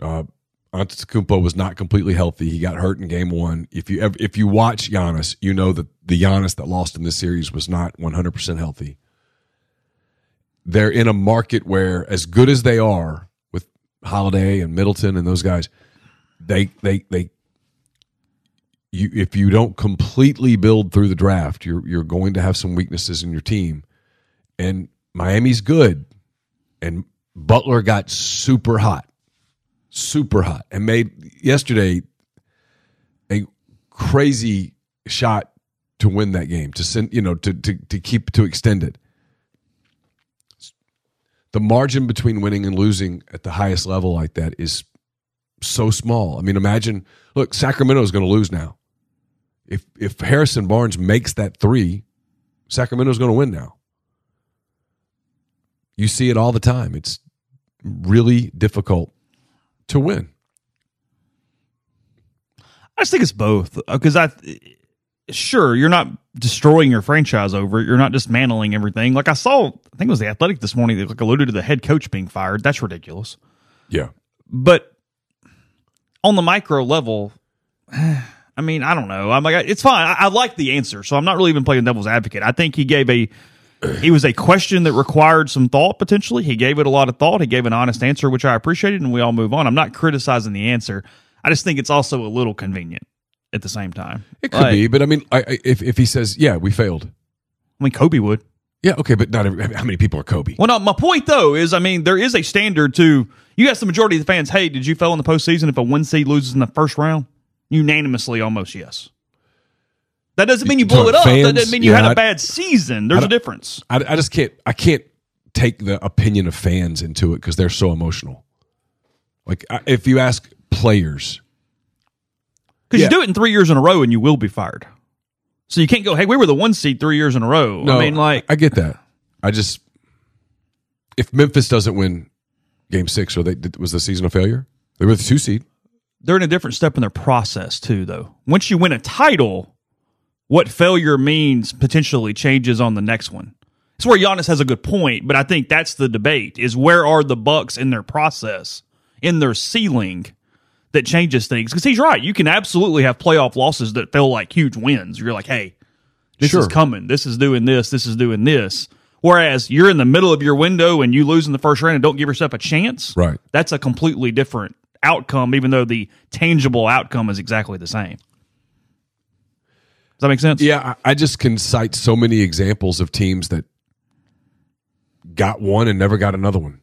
Uh, Antetokounmpo was not completely healthy. He got hurt in game one. If you ever, if you watch Giannis, you know that the Giannis that lost in this series was not 100 percent healthy. They're in a market where, as good as they are Holiday and Middleton and those guys, they they they you if you don't completely build through the draft, you're you're going to have some weaknesses in your team. And Miami's good. And Butler got super hot. Super hot. And made yesterday a crazy shot to win that game, to send you know, to to to keep to extend it. The margin between winning and losing at the highest level like that is so small. I mean, imagine look, Sacramento is going to lose now. If if Harrison Barnes makes that three, Sacramento's going to win now. You see it all the time. It's really difficult to win. I just think it's both uh, because I, sure, you're not destroying your franchise over it. You're not dismantling everything. Like I saw, I think it was the Athletic this morning that like alluded to the head coach being fired. That's ridiculous. Yeah. But on the micro level, [SIGHS] I mean, I don't know. I'm like, it's fine. I, I like the answer, so I'm not really even playing devil's advocate. I think he gave a. He was a question that required some thought potentially. He gave it a lot of thought. He gave an honest answer, which I appreciated, and we all move on. I'm not criticizing the answer. I just think it's also a little convenient at the same time. It could Like, be, but I mean, I, I, if if he says, "Yeah, we failed," I mean, Kobe would. yeah, okay, but not every, how many people are Kobe? Well, no, my point though is, I mean, there is a standard to. You ask the majority of the fans, "Hey, did you fail in the postseason if a one seed loses in the first round?" Unanimously, almost yes. That doesn't mean you blow So it up. that doesn't mean you yeah, had a bad season. There's a difference. I, I just can't. I can't take the opinion of fans into it because they're so emotional. Like if you ask players, Because Yeah. you do it in three years in a row, and you will be fired. So you can't go, "Hey, we were the one seed three years in a row." I mean, like, I get that. I just if Memphis doesn't win Game Six, or they was the season a failure? They were the two seed. they're in a different step in their process too though once you win a title what failure means potentially changes on the next one it's where Giannis has a good point but i think that's the debate is where are the bucks in their process in their ceiling that changes things because he's right you can absolutely have playoff losses that feel like huge wins you're like hey this is coming this is doing this this is doing this whereas you're in the middle of your window and you lose in the first round and don't give yourself a chance Right. that's a completely different outcome, even though the tangible outcome is exactly the same. Does that make sense? Yeah, I, I just can cite so many examples of teams that got one and never got another one.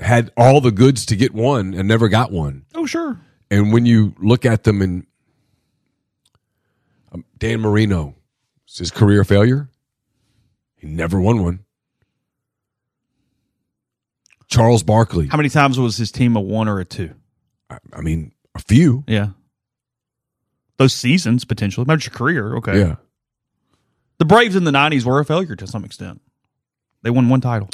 Had all the goods to get one and never got one. Oh, sure. And when you look at them and um, Dan Marino, is his career failure? He never won one. Charles Barkley, How many times was his team a one or a two? I, I mean, a few. Yeah. Those seasons potentially. Not your career. Okay. Yeah. The Braves in the nineties were a failure to some extent. They won one title.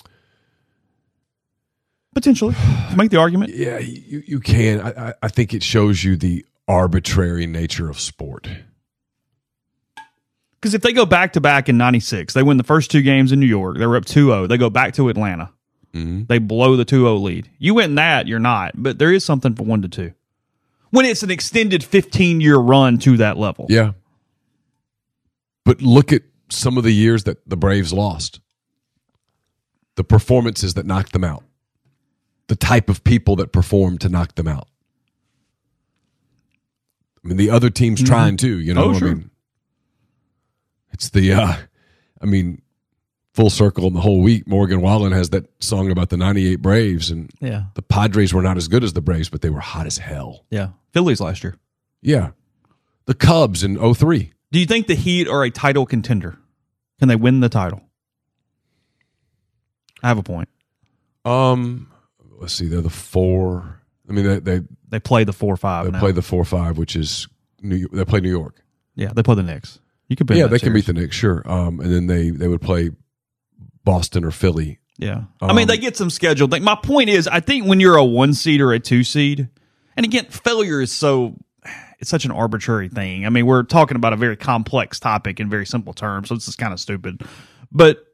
Potentially. Make the argument. [SIGHS] Yeah, you, you can. I, I- think it shows you the arbitrary nature of sport. Because if they go back to back in ninety six, they win the first two games in New York. They were up 2-0. They go back to Atlanta. Mm-hmm. They blow the 2-0 lead. You win that, you're not. But there is something for one to two. When it's an extended fifteen year run to that level. Yeah. But look at some of the years that the Braves lost. The performances that knocked them out. The type of people that perform to knock them out. I mean, the other team's trying too, you know. Oh, sure. I mean, it's the, uh, I mean, full circle in the whole week. Morgan Wallen has that song about the 98 Braves, and Yeah. the Padres were not as good as the Braves, but they were hot as hell. Yeah. Phillies last year. Yeah. The Cubs in 03. Do you think the Heat are a title contender? Can they win the title? I have a point. Um, let's see. They're the four. I mean, they they, They play the four five. they now. play the four five, which is New. York- They play New York. yeah, they play the Knicks. You could yeah, they can beat the Knicks, sure. Um, and then they they would play Boston or Philly. Yeah. I mean, Um, they get some scheduled thing. My point is, I think when you're a one seed or a two seed, and again, failure is so it's such an arbitrary thing. I mean, we're talking about a very complex topic in very simple terms, so this is kind of stupid. But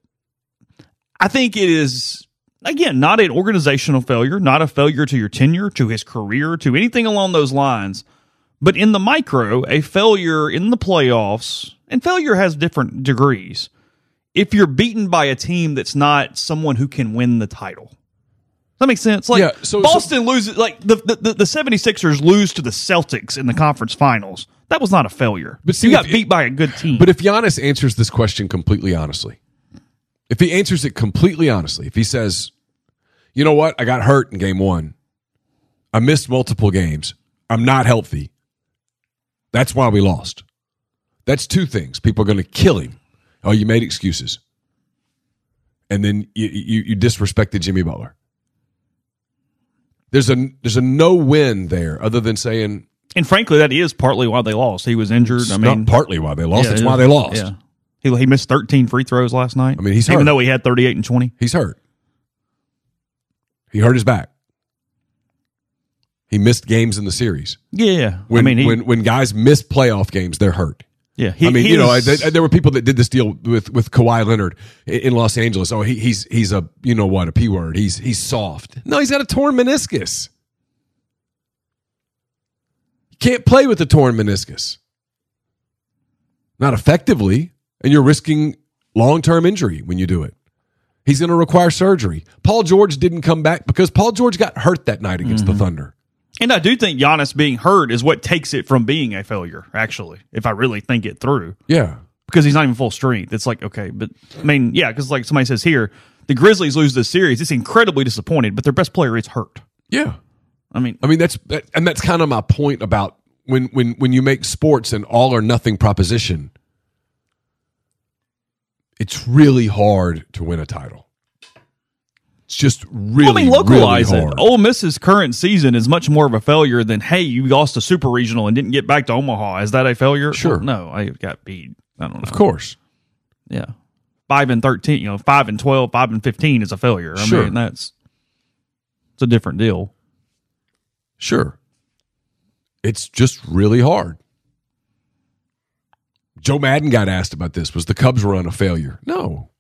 I think it is again not an organizational failure, not a failure to your tenure, to his career, to anything along those lines. But in the micro, a failure in the playoffs, and failure has different degrees if you're beaten by a team that's not someone who can win the title. That makes sense? Like Yeah, so- Boston loses like the, the the the 76ers lose to the Celtics in the conference finals. That was not a failure. But see, you got if- beat by a good team. But if Giannis answers this question completely honestly, if he answers it completely honestly, if he says, "You know what? I got hurt in game one. I missed multiple games. I'm not healthy. That's why we lost." That's two things. People are going to kill him. Oh, you made excuses, and then you, you, you disrespected Jimmy Butler. There's a there's a no win there, other than saying and frankly, that is partly why they lost. He was injured. it's I mean, not partly why they lost. yeah, That's it why they lost. Yeah. He, he missed 13 free throws last night. I mean, he's even hurt. though he had 38 and 20. He's hurt. He hurt his back. He missed games in the series. Yeah. When I mean, he, when when guys miss playoff games, they're hurt. yeah. He, I mean, you know, I, th- there were people that did this deal with with Kawhi Leonard i- in Los Angeles. Oh, he, he's he's a you know what a p word. He's he's soft. No, he's got a torn meniscus. You can't play with a torn meniscus. Not effectively, and you're risking long term injury when you do it. He's going to require surgery. Paul George didn't come back because Paul George got hurt that night against Mm-hmm. the Thunder. And I do think Giannis being hurt is what takes it from being a failure, actually, if I really think it through. Yeah. Because he's not even full strength. It's like, okay, but I mean, yeah, because like somebody says here, the Grizzlies lose this series. It's incredibly disappointed, but their best player is hurt. Yeah. I mean, I mean that's that, and that's kind of my point about when when when you make sports an all or nothing proposition. It's really hard to win a title. It's just really, I mean, localize really it. Ole Miss's current season is much more of a failure than, hey, you lost a super regional and didn't get back to Omaha. Is that a failure? Sure. Well, no, I got beat. I don't know. Of course, Yeah. Five and 13, you know, five and 12, five and 15 is a failure. I Sure. mean, that's, it's a different deal. sure. It's just really hard. Joe Maddon got asked about this. Was the Cubs run a failure? No.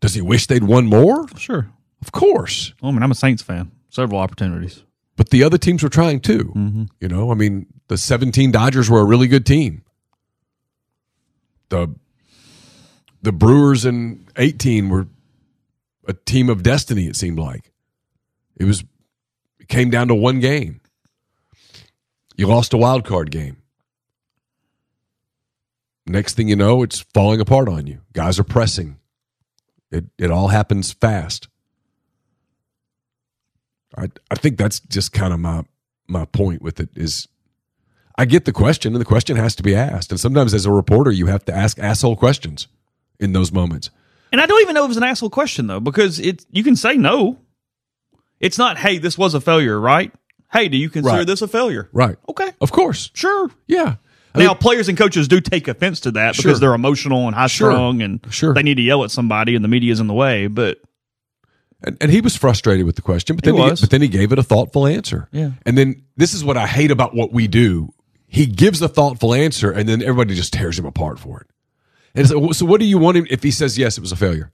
Does he wish they'd won more? Sure. Of course. Oh, I mean, I'm a Saints fan. Several opportunities. but the other teams were trying too. Mm-hmm. You know, I mean, the 17 Dodgers were a really good team. The the Brewers in 18 were a team of destiny it seemed like. It was it came down to one game. You lost a wild card game. Next thing you know, it's falling apart on you. Guys are pressing. It it all happens fast. I I think that's just kind of my my point with it is I get the question and the question has to be asked. And sometimes as a reporter you have to ask asshole questions in those moments. And I don't even know if it's an asshole question though, because it you can say no. It's not, hey, this was a failure, right? Hey, do you consider Right. this a failure? Right. Okay. Of course. Sure. Yeah. Now, players and coaches do take offense to that Sure. because they're emotional and high strung and Sure. they need to yell at somebody and the media's in the way. But and, and he was frustrated with the question, but then he, was. but then he gave it a thoughtful answer. Yeah. And then this is what I hate about what we do. He gives a thoughtful answer, and then everybody just tears him apart for it. And so, so what do you want him if he says yes, it was a failure?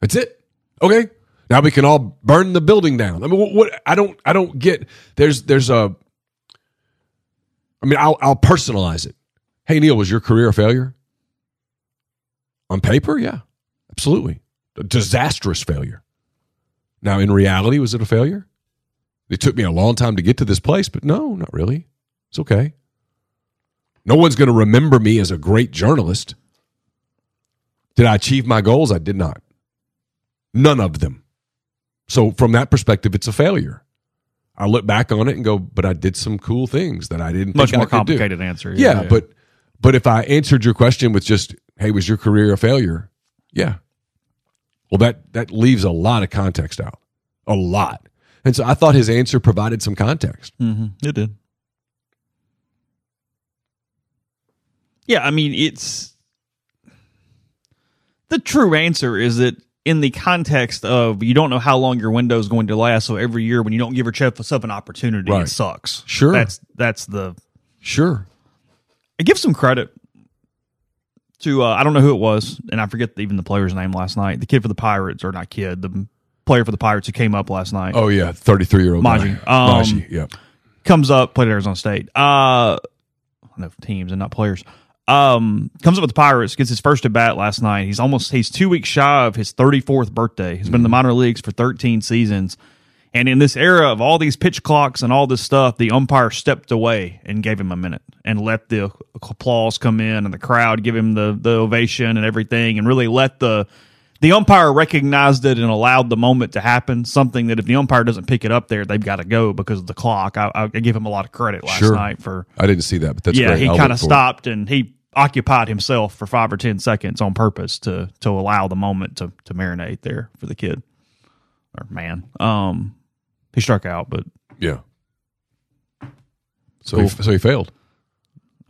That's it. Okay. Now we can all burn the building down. I mean, what, what I don't, I don't get. There's, there's a. I mean, I'll, I'll personalize it. Hey, Neil, was your career a failure? On paper, yeah, absolutely, a disastrous failure. Now, in reality, was it a failure? It took me a long time to get to this place, but no, not really. It's okay. No one's going to remember me as a great journalist. Did I achieve my goals? I did not. None of them. So, from that perspective, it's a failure. I look back on it and go, but I did some cool things that I didn't much think I more could do." complicated answer. Yeah, but but if I answered your question with just, "Hey, was your career a failure?" Yeah. Well, that that leaves a lot of context out, a lot, and so I thought his answer provided some context. hmm it did. Yeah, I mean, it's the true answer is that in the context of you don't know how long your window is going to last, so every year when you don't give yourself an opportunity, Right. it sucks. Sure. that's that's the Sure, I give some credit to uh, I don't know who it was, and I forget even the player's name last night. The kid for the Pirates, or not kid, the player for the Pirates who came up last night. Oh yeah, thirty-three year old Maggi. Um, Maggi, yeah. comes up, played at Arizona State. Uh, I know teams and not players. Um, comes up with the Pirates, gets his first at bat last night. He's almost he's two weeks shy of his 34th birthday. He's been in the minor leagues for 13 seasons. And in this era of all these pitch clocks and all this stuff, the umpire stepped away and gave him a minute and let the applause come in and the crowd give him the the ovation and everything and really let the the umpire recognized it and allowed the moment to happen. Something that if the umpire doesn't pick it up there, they've got to go because of the clock. I, I give him a lot of credit last Sure. night for I didn't see that, but that's yeah. great. He kind of for it. stopped and he occupied himself for five or ten seconds on purpose to to allow the moment to to marinate there for the kid or man. Um, he struck out, but Yeah. So he, so he failed.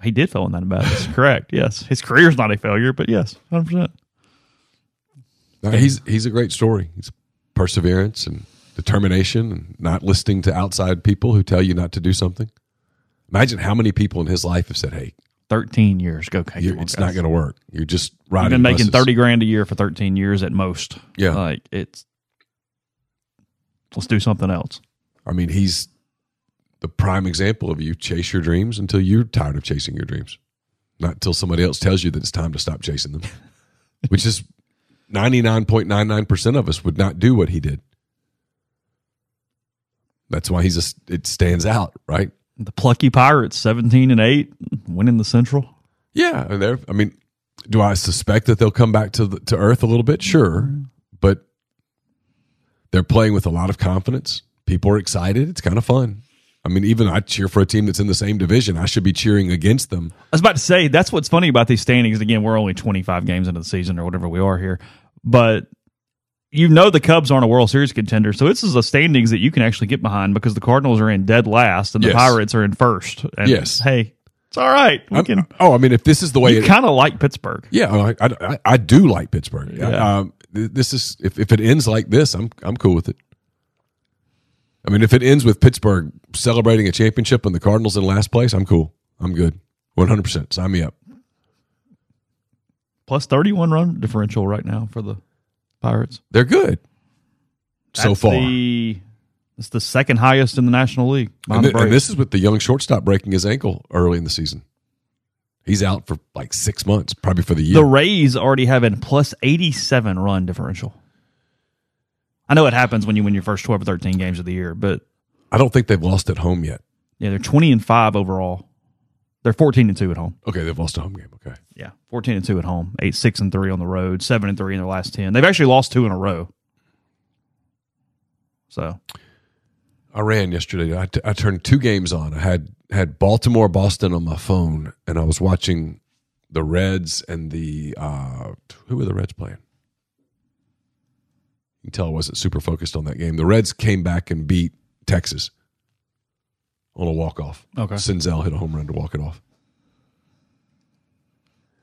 he did fail in that at bat. That's correct. Yes, his career's not a failure, but yes, hundred percent. He's he's a great story. He's perseverance and determination and not listening to outside people who tell you not to do something. Imagine how many people in his life have said, "Hey, Thirteen years. Go, okay, you, come on, it's not going to work. You're just riding." You've been making buses." thirty grand a year for thirteen years at most. Yeah. like it's. Let's do something else. I mean, he's the prime example of you chase your dreams until you're tired of chasing your dreams, not until somebody else tells you that it's time to stop chasing them, [LAUGHS] which is 99.99% of us would not do what he did. That's why he's a, it stands out, right? The plucky Pirates, seventeen and eight, winning the Central. Yeah, and they're. I mean, do I suspect that they'll come back to the, to earth a little bit? Sure, mm-hmm. but they're playing with a lot of confidence. People are excited. It's kind of fun. I mean, even I cheer for a team that's in the same division. I should be cheering against them. I was about to say that's what's funny about these standings. Again, we're only 25 games into the season or whatever we are here, but you know the Cubs aren't a World Series contender, so this is a standings that you can actually get behind because the Cardinals are in dead last and the Yes. Pirates are in first. And Yes. hey, it's all right. We I'm- can. oh, I mean, if this is the way You kind of like Pittsburgh. yeah, I, I, I- I do like Pittsburgh. Yeah. Um, this is if, if it ends like this, I'm I'm cool with it. I mean, if it ends with Pittsburgh celebrating a championship and the Cardinals in last place, I'm cool. I'm good. 100. percent Sign me up. Plus 31 run differential right now for the Pirates. They're good so That's far. The, it's the second highest in the National League. And, the and this is with the young shortstop breaking his ankle early in the season. He's out for like six months, probably for the year. The Rays already have a plus 87 run differential. I know it happens when you win your first 12 or 13 games of the year, but I don't think they've lost at home yet. yeah, they're 20 and 5 overall. They're 14 and 2 at home. Okay, they've lost a home game. Okay. Yeah, 14 and 2 at home, 8 6 and 3 on the road, 7 and 3 in their last 10. They've actually lost two in a row. So, I ran yesterday. I, t- I turned two games on. I had had Baltimore Boston on my phone, and I was watching the Reds and the uh, who were the Reds playing? You can tell I wasn't super focused on that game. The Reds came back and beat Texas on a walk off. Okay. Senzel hit a home run to walk it off.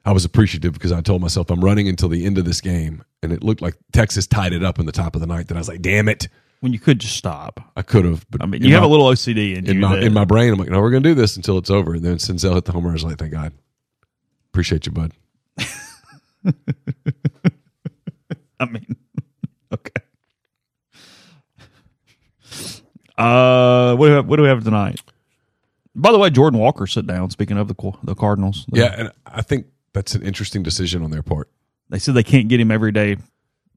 I was appreciative because I told myself I'm running until the end of this game, and it looked like Texas tied it up in the top of the ninth. And I was like, "Damn it!" When you could just stop. I could have, but I mean, you have my- a little OCD in, in my that- in my brain. I'm like, "No, we're gonna do this until it's over." And then Senzel hit the home run. I was like, "Thank God, appreciate you, bud." [LAUGHS] I mean, okay. Uh, what do we have, what do we have tonight? By the way, Jordan Walker sit down. Speaking of the the Cardinals, Yeah, and I think that's an interesting decision on their part. they said they can't get him everyday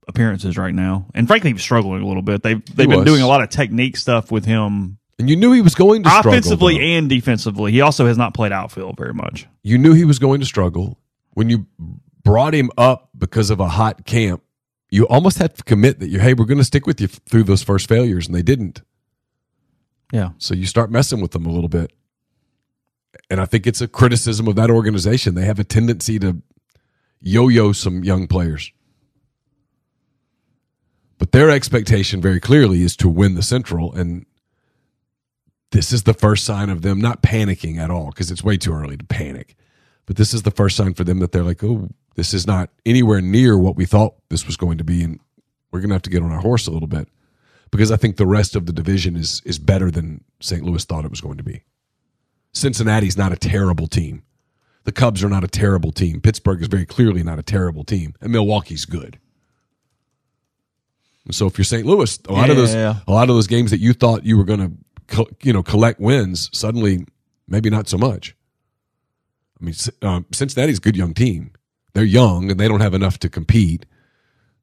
appearances right now, and frankly, he's struggling a little bit. They've they've been was. doing a lot of technique stuff with him, And you knew he was going to struggle, offensively though. and defensively. He also has not played outfield very much. you knew he was going to struggle when you brought him up because of a hot camp. You almost had to commit that you, hey, we're going to stick with you through those first failures, and they didn't. Yeah, So you start messing with them a little bit. And I think it's a criticism of that organization. They have a tendency to yo yo some young players. But their expectation very clearly is to win the Central. And this is the first sign of them not panicking at all because it's way too early to panic. But this is the first sign for them that they're like, oh, this is not anywhere near what we thought this was going to be. And we're going to have to get on our horse a little bit because I think the rest of the division is is better than St. Louis thought it was going to be. Cincinnati's not a terrible team. The Cubs are not a terrible team. Pittsburgh is very clearly not a terrible team, and Milwaukee's good. And so if you're St. Louis, a lot of those Yeah. a lot of those games that you thought you were going to you know collect wins, suddenly maybe not so much. I mean, um, Cincinnati's a good young team. They're young and they don't have enough to compete.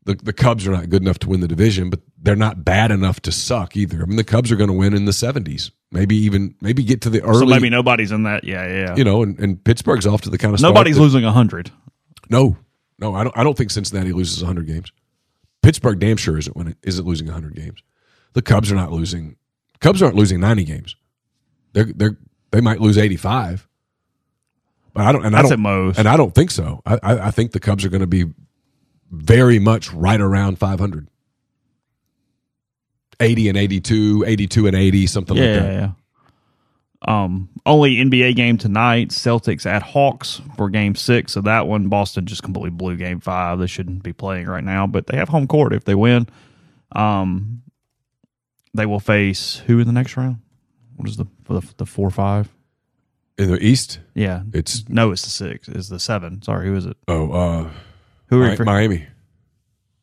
The the Cubs are not good enough to win the division, but they're not bad enough to suck either. I mean, the Cubs are going to win in the 70s, maybe even maybe get to the early. so maybe nobody's in that. Yeah, yeah. yeah. you know, and, and Pittsburgh's off to the kind of nobody's that- losing hundred. No, no, I don't. I don't think Cincinnati loses 100 games. Pittsburgh damn sure isn't winning, isn't losing 100 games. The Cubs are not losing. Cubs aren't losing 90 games. They're they're they might lose 85. But I don't. And I don't. at most. And I don't think so. I I, I think the Cubs are going to be very much right around 500. 80 and 82, 82 and 80, something Yeah, like yeah, that. yeah. Um, only NBA game tonight. Celtics at Hawks for Game Six of that one. Boston just completely blew Game Five. They shouldn't be playing right now, but they have home court if they win. Um, they will face who in the next round? What is the for the, the four five? In the East, Yeah, it's no, it's the six. It's the seven. Sorry, who is it? oh uh, Who are you for? Miami.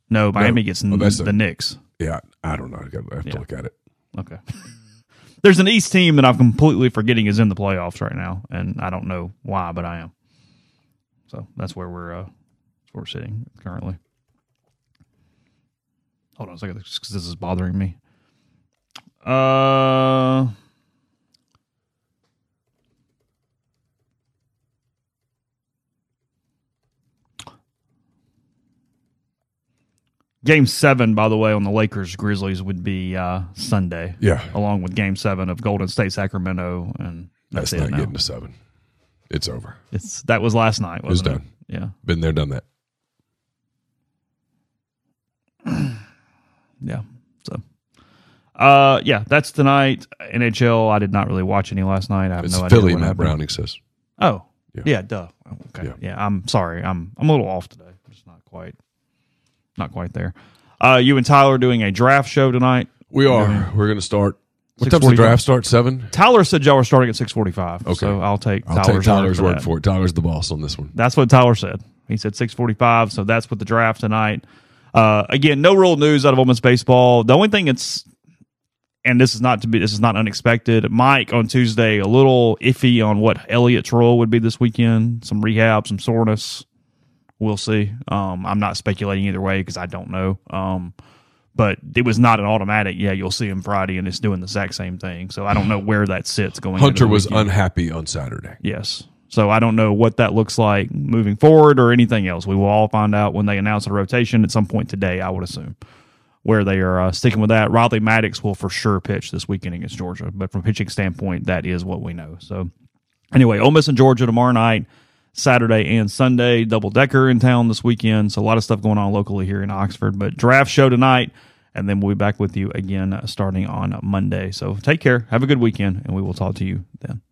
no, Miami gets Oh, n- that's the the- Knicks. Yeah, I don't know. I got- I have Yeah. to look at it. Okay. [LAUGHS] There's an East team that I'm completely forgetting is in the playoffs right now, and I don't know why, but I am. So that's where we're uh, that's where we're sitting currently. Hold on a second, because this is bothering me. Uh, Game seven, by the way, on the Lakers Grizzlies would be uh, Sunday. Yeah. along with Game seven of Golden State Sacramento, and that's, That's not now. getting to seven. It's over. It's that was last night. was Wasn't done. It? Yeah, Been there, done that. [CLEARS THROAT] yeah. So, uh, yeah, that's tonight. NHL. I did not really watch any last night. I have It's no idea Philly, Matt. Browning says. Oh, Yeah. yeah, duh. Okay, Yeah. yeah. I'm sorry. I'm I'm a little off today. I'm Just not quite, not quite there. Uh, you and Tyler doing a draft show tonight. We are. We're going to start. What time's 6:45. the draft start? Seven? Tyler said y'all were starting at six forty five. Okay. so I'll take I'll Tyler's, take Tyler's word, word for it. Tyler's the boss on this one. That's what Tyler said. He said 645. So that's what the draft tonight. Uh, again, no real news out of women's baseball. The only thing it's, and this is not to be, this is not unexpected. Mike on Tuesday, a little iffy on what Elliott's role would be this weekend. Some rehab, some soreness. We'll see. Um, I'm not speculating either way because I don't know. Um, but it was not an automatic. Yeah, you'll see him Friday, and it's doing the exact same thing. So I don't know where that sits going. Hunter was weekend. unhappy on Saturday. Yes. So I don't know what that looks like moving forward or anything else. We will all find out when they announce a rotation at some point today, I would assume. where they are uh, sticking with that. Riley Maddox will for sure pitch this weekend against Georgia, but from pitching standpoint, that is what we know. So anyway, Ole Miss and Georgia tomorrow night. Saturday and Sunday, double decker in town this weekend. So a lot of stuff going on locally here in Oxford. But draft show tonight, and then we'll be back with you again starting on Monday. So take care, have a good weekend, and we will talk to you then.